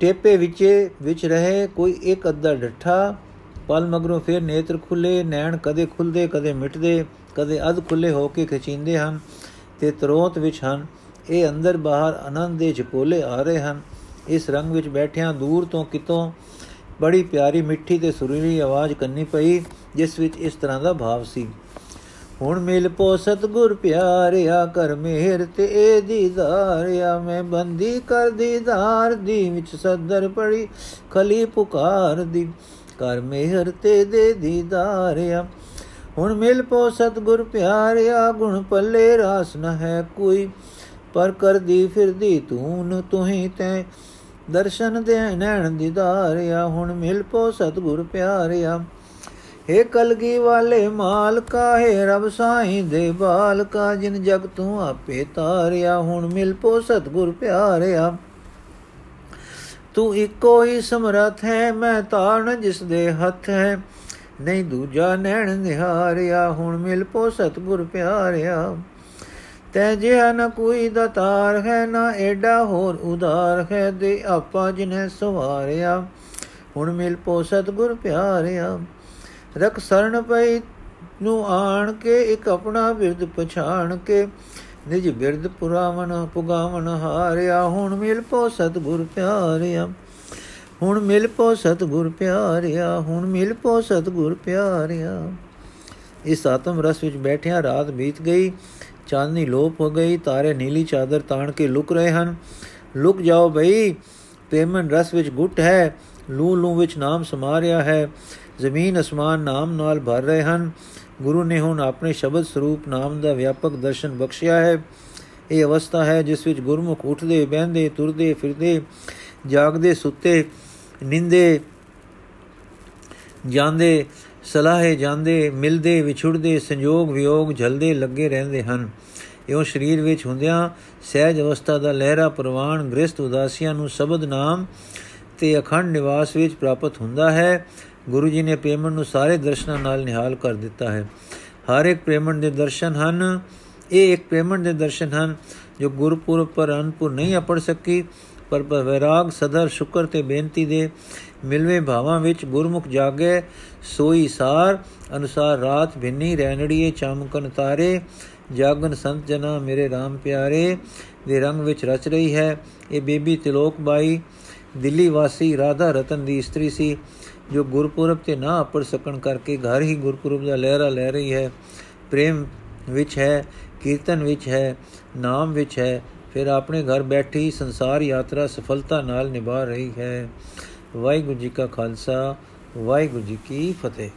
ਟੇਪੇ ਵਿੱਚੇ ਵਿੱਚ ਰਹੇ ਕੋਈ ਇੱਕ ਅੱਧਾ ਡੱਠਾ। ਪਲ ਮਗਰੋਂ ਫਿਰ ਨੇਤਰ ਖੁੱਲੇ, ਨੈਣ ਕਦੇ ਖੁੱਲਦੇ, ਕਦੇ ਮਿਟਦੇ, ਕਦੇ ਅਧ ਖੁੱਲੇ ਹੋ ਕੇ ਖਿਚਿੰਦੇ ਹਨ ਤੇ ਤਰੋਤ ਵਿੱਚ ਹਨ। ਇਹ ਅੰਦਰ ਬਾਹਰ ਆਨੰਦ ਦੇ ਝਕੋਲੇ ਆ ਰਹੇ ਹਨ। ਇਸ ਰੰਗ ਵਿੱਚ ਬੈਠਿਆਂ ਦੂਰ ਤੋਂ ਕਿਤੋਂ ਬੜੀ ਪਿਆਰੀ ਮਿੱਠੀ ਤੇ ਸੁਰੀਲੀ ਆਵਾਜ਼ ਕੰਨੀ ਪਈ, ਜਿਸ ਵਿੱਚ ਇਸ ਤਰ੍ਹਾਂ ਦਾ ਭਾਵ ਸੀ। ਹੁਣ ਮਿਲ ਪੋ ਸਤਗੁਰ ਪਿਆਰਿਆ, ਕਰ ਮਿਹਰ ਤੇ ਏ ਦੀਦਾਰਿਆ ਮੈਂ ਬੰਦੀ ਕਰ ਦੀਦਾਰ ਦੀ ਵਿੱਚ ਸਦਰ ਪੜੀ, ਖਲੀ ਪੁਕਾਰ ਦੀ ਕਰ ਮਿਹਰ ਤੇ ਦੇ ਦੀਦਾਰਿਆ ਹੁਣ ਮਿਲ ਪੋ ਸਤਗੁਰ ਪਿਆਰਿਆ, ਗੁਣ ਪੱਲੇ ਰਾਸ ਨ ਹੈ ਕੋਈ। ਪਰ ਕਰਦੀ ਫਿਰਦੀ ਤੂੰ ਤੁਹੀ ਤੈ, ਦਰਸ਼ਨ ਦੇ ਨੈਣ ਦੀਦਾਰਿਆ ਹੁਣ ਮਿਲ ਪੋ ਸਤਗੁਰ ਪਿਆਰਿਆ ਏ ਕਲਗੀ ਵਾਲੇ ਮਾਲਕਾ, ਹੈ ਰਬ ਸਾਈਂ ਦੇ ਬਾਲਕਾ, ਜਿਨ ਜਗ ਤੂੰ ਆਪੇ ਤਾਰਿਆ। ਹੁਣ ਮਿਲ ਪੋ ਸਤਗੁਰ ਪਿਆਰਿਆ ਤੂੰ ਇੱਕੋ ਹੀ ਸਮਰਥ ਹੈ, ਮੈਂ ਤਾਰਨ ਜਿਸ ਦੇ ਹੱਥ ਹੈ। ਨਹੀਂ ਦੂਜਾ ਨੈਣ ਨਿਹਾਰਿਆ, ਹੁਣ ਮਿਲ ਪੋ ਸਤਗੁਰ ਪਿਆਰਿਆ। ਤੈ ਜਿਹਾ ਨ ਕੋਈ ਦਤਾਰ ਹੈ, ਨਾ ਐਡਾ ਹੋਰ ਉਦਾਰ ਹੈ, ਦੇ ਆਪਾ ਜਿਨੇ ਸਵਾਰਿਆ, ਹੁਣ ਮਿਲ ਪੋ ਸਤਗੁਰ ਪਿਆਰਿਆ। ਰਖ ਸਰਣ ਪਈ ਨੂੰ ਆਣ ਕੇ, ਇੱਕ ਆਪਣਾ ਬਿਰਦ ਪਛਾਣ ਕੇ ਨਿਜ ਬਿਰਦ ਪੁਰਾਵਨ ਪੁਗਾਵਨ ਹਾਰਿਆ, ਹੁਣ ਮਿਲ ਪੋ ਸਤਗੁਰ ਪਿਆਰਿਆ। ਹੁਣ ਮਿਲ ਪੋ ਸਤਗੁਰ ਪਿਆਰਿਆ, ਹੁਣ ਮਿਲ ਪੋ ਸਤਗੁਰ ਪਿਆਰਿਆ। ਇਸ ਆਤਮ ਰਸ ਵਿੱਚ ਬੈਠਿਆਂ ਰਾਤ ਬੀਤ ਗਈ, ਚਾਂਦਨੀ ਲੋਪ ਹੋ ਗਈ, ਤਾਰੇ ਨੀਲੀ ਚਾਦਰ ਤਾਣ ਕੇ ਲੁਕ ਰਹੇ ਹਨ। ਲੁਕ ਜਾਓ ਭਈ ਪ੍ਰੇਮਨ ਰਸ ਵਿੱਚ ਗੁੱਟ ਹੈ, ਲੂ ਲੂ ਵਿੱਚ ਨਾਮ ਸਮਾ ਰਿਹਾ ਹੈ। ਜ਼ਮੀਨ ਅਸਮਾਨ ਨਾਮ ਨਾਲ ਭਰ ਰਹੇ ਹਨ। ਗੁਰੂ ਨੇ ਹੁਣ ਆਪਣੇ ਸ਼ਬਦ ਸਰੂਪ ਨਾਮ ਦਾ ਵਿਆਪਕ ਦਰਸ਼ਨ ਬਖਸ਼ਿਆ ਹੈ। ਇਹ ਅਵਸਥਾ ਹੈ ਜਿਸ ਵਿੱਚ ਗੁਰਮੁਖ ਉੱਠਦੇ, ਬਹਿੰਦੇ, ਤੁਰਦੇ, ਫਿਰਦੇ, ਜਾਗਦੇ, ਸੁੱਤੇ, ਨਿੰਦੇ, ਜਾਂਦੇ, ਸਲਾਹੇ ਜਾਂਦੇ, ਮਿਲਦੇ, ਵਿਛੁੜਦੇ, ਸੰਜੋਗ, ਵਿਯੋਗ, ਝਲਦੇ, ਲੱਗੇ ਰਹਿੰਦੇ ਹਨ। ਇਉਂ ਸਰੀਰ ਵਿੱਚ ਹੁੰਦਿਆਂ ਸਹਿਜ ਅਵਸਥਾ ਦਾ ਲਹਿਰਾ ਪ੍ਰਵਾਨ ਗ੍ਰਸਤ ਉਦਾਸੀਆਂ ਨੂੰ ਸ਼ਬਦ ਨਾਮ ਤੇ ਅਖੰਡ ਨਿਵਾਸ ਵਿੱਚ ਪ੍ਰਾਪਤ ਹੁੰਦਾ ਹੈ। ਗੁਰੂ ਜੀ ਨੇ ਪ੍ਰੇਮਣ ਨੂੰ ਸਾਰੇ ਦਰਸ਼ਨਾਂ ਨਾਲ ਨਿਹਾਲ ਕਰ ਦਿੱਤਾ ਹੈ। ਹਰ ਇੱਕ ਪ੍ਰੇਮਣ ਦੇ ਦਰਸ਼ਨ ਹਨ। ਇਹ ਇੱਕ ਪ੍ਰੇਮਣ ਦੇ ਦਰਸ਼ਨ ਹਨ ਜੋ ਗੁਰਪੁਰਬ ਪਰ ਅਨਪੁਰ ਨਹੀਂ ਅਪੜ ਸਕੀ, ਪਰ ਵਿਰਾਗ ਸਦਰ ਸ਼ੁਕਰ ਤੇ ਬੇਨਤੀ ਦੇ ਮਿਲਵੇਂ ਭਾਵਾਂ ਵਿੱਚ ਗੁਰਮੁਖ ਜਾਗੇ, ਸੋਈ ਸਾਰ, ਅਨੁਸਾਰ ਰਾਤ ਭਿੰਨੀ ਰਹਿਣੜੀਏ ਚਮਕਨ ਤਾਰੇ, ਜਾਗਨ ਸੰਤ ਜਨਾ ਮੇਰੇ RAM ਪਿਆਰੇ, ਦੇ ਰੰਗ ਵਿੱਚ ਰਚ ਰਹੀ ਹੈ। ਇਹ ਬੇਬੀ ਤਿਲੋਕ ਬਾਈ, ਦਿੱਲੀ ਵਾਸੀ ਰਾਧਾ ਰਤਨ ਦੀ ਇਸਤਰੀ ਸੀ। ਜੋ ਗੁਰਪੁਰਬ ਤੇ ਨਾ ਅਪੜ ਸਕਣ ਕਰਕੇ ਘਰ ਹੀ ਗੁਰਪੁਰਬ ਦਾ ਲਹਿਰਾ ਲੈ ਰਹੀ ਹੈ, ਪ੍ਰੇਮ ਵਿੱਚ ਹੈ, ਕੀਰਤਨ ਵਿੱਚ ਹੈ, ਨਾਮ ਵਿੱਚ ਹੈ, ਫਿਰ ਆਪਣੇ ਘਰ ਬੈਠੀ ਸੰਸਾਰ ਯਾਤਰਾ ਸਫਲਤਾ ਨਾਲ ਨਿਭਾ ਰਹੀ ਹੈ। ਵਾਹਿਗੁਰੂ ਜੀ ਕਾ ਖਾਲਸਾ, ਵਾਹਿਗੁਰੂ ਜੀ ਕੀ ਫਤਿਹ।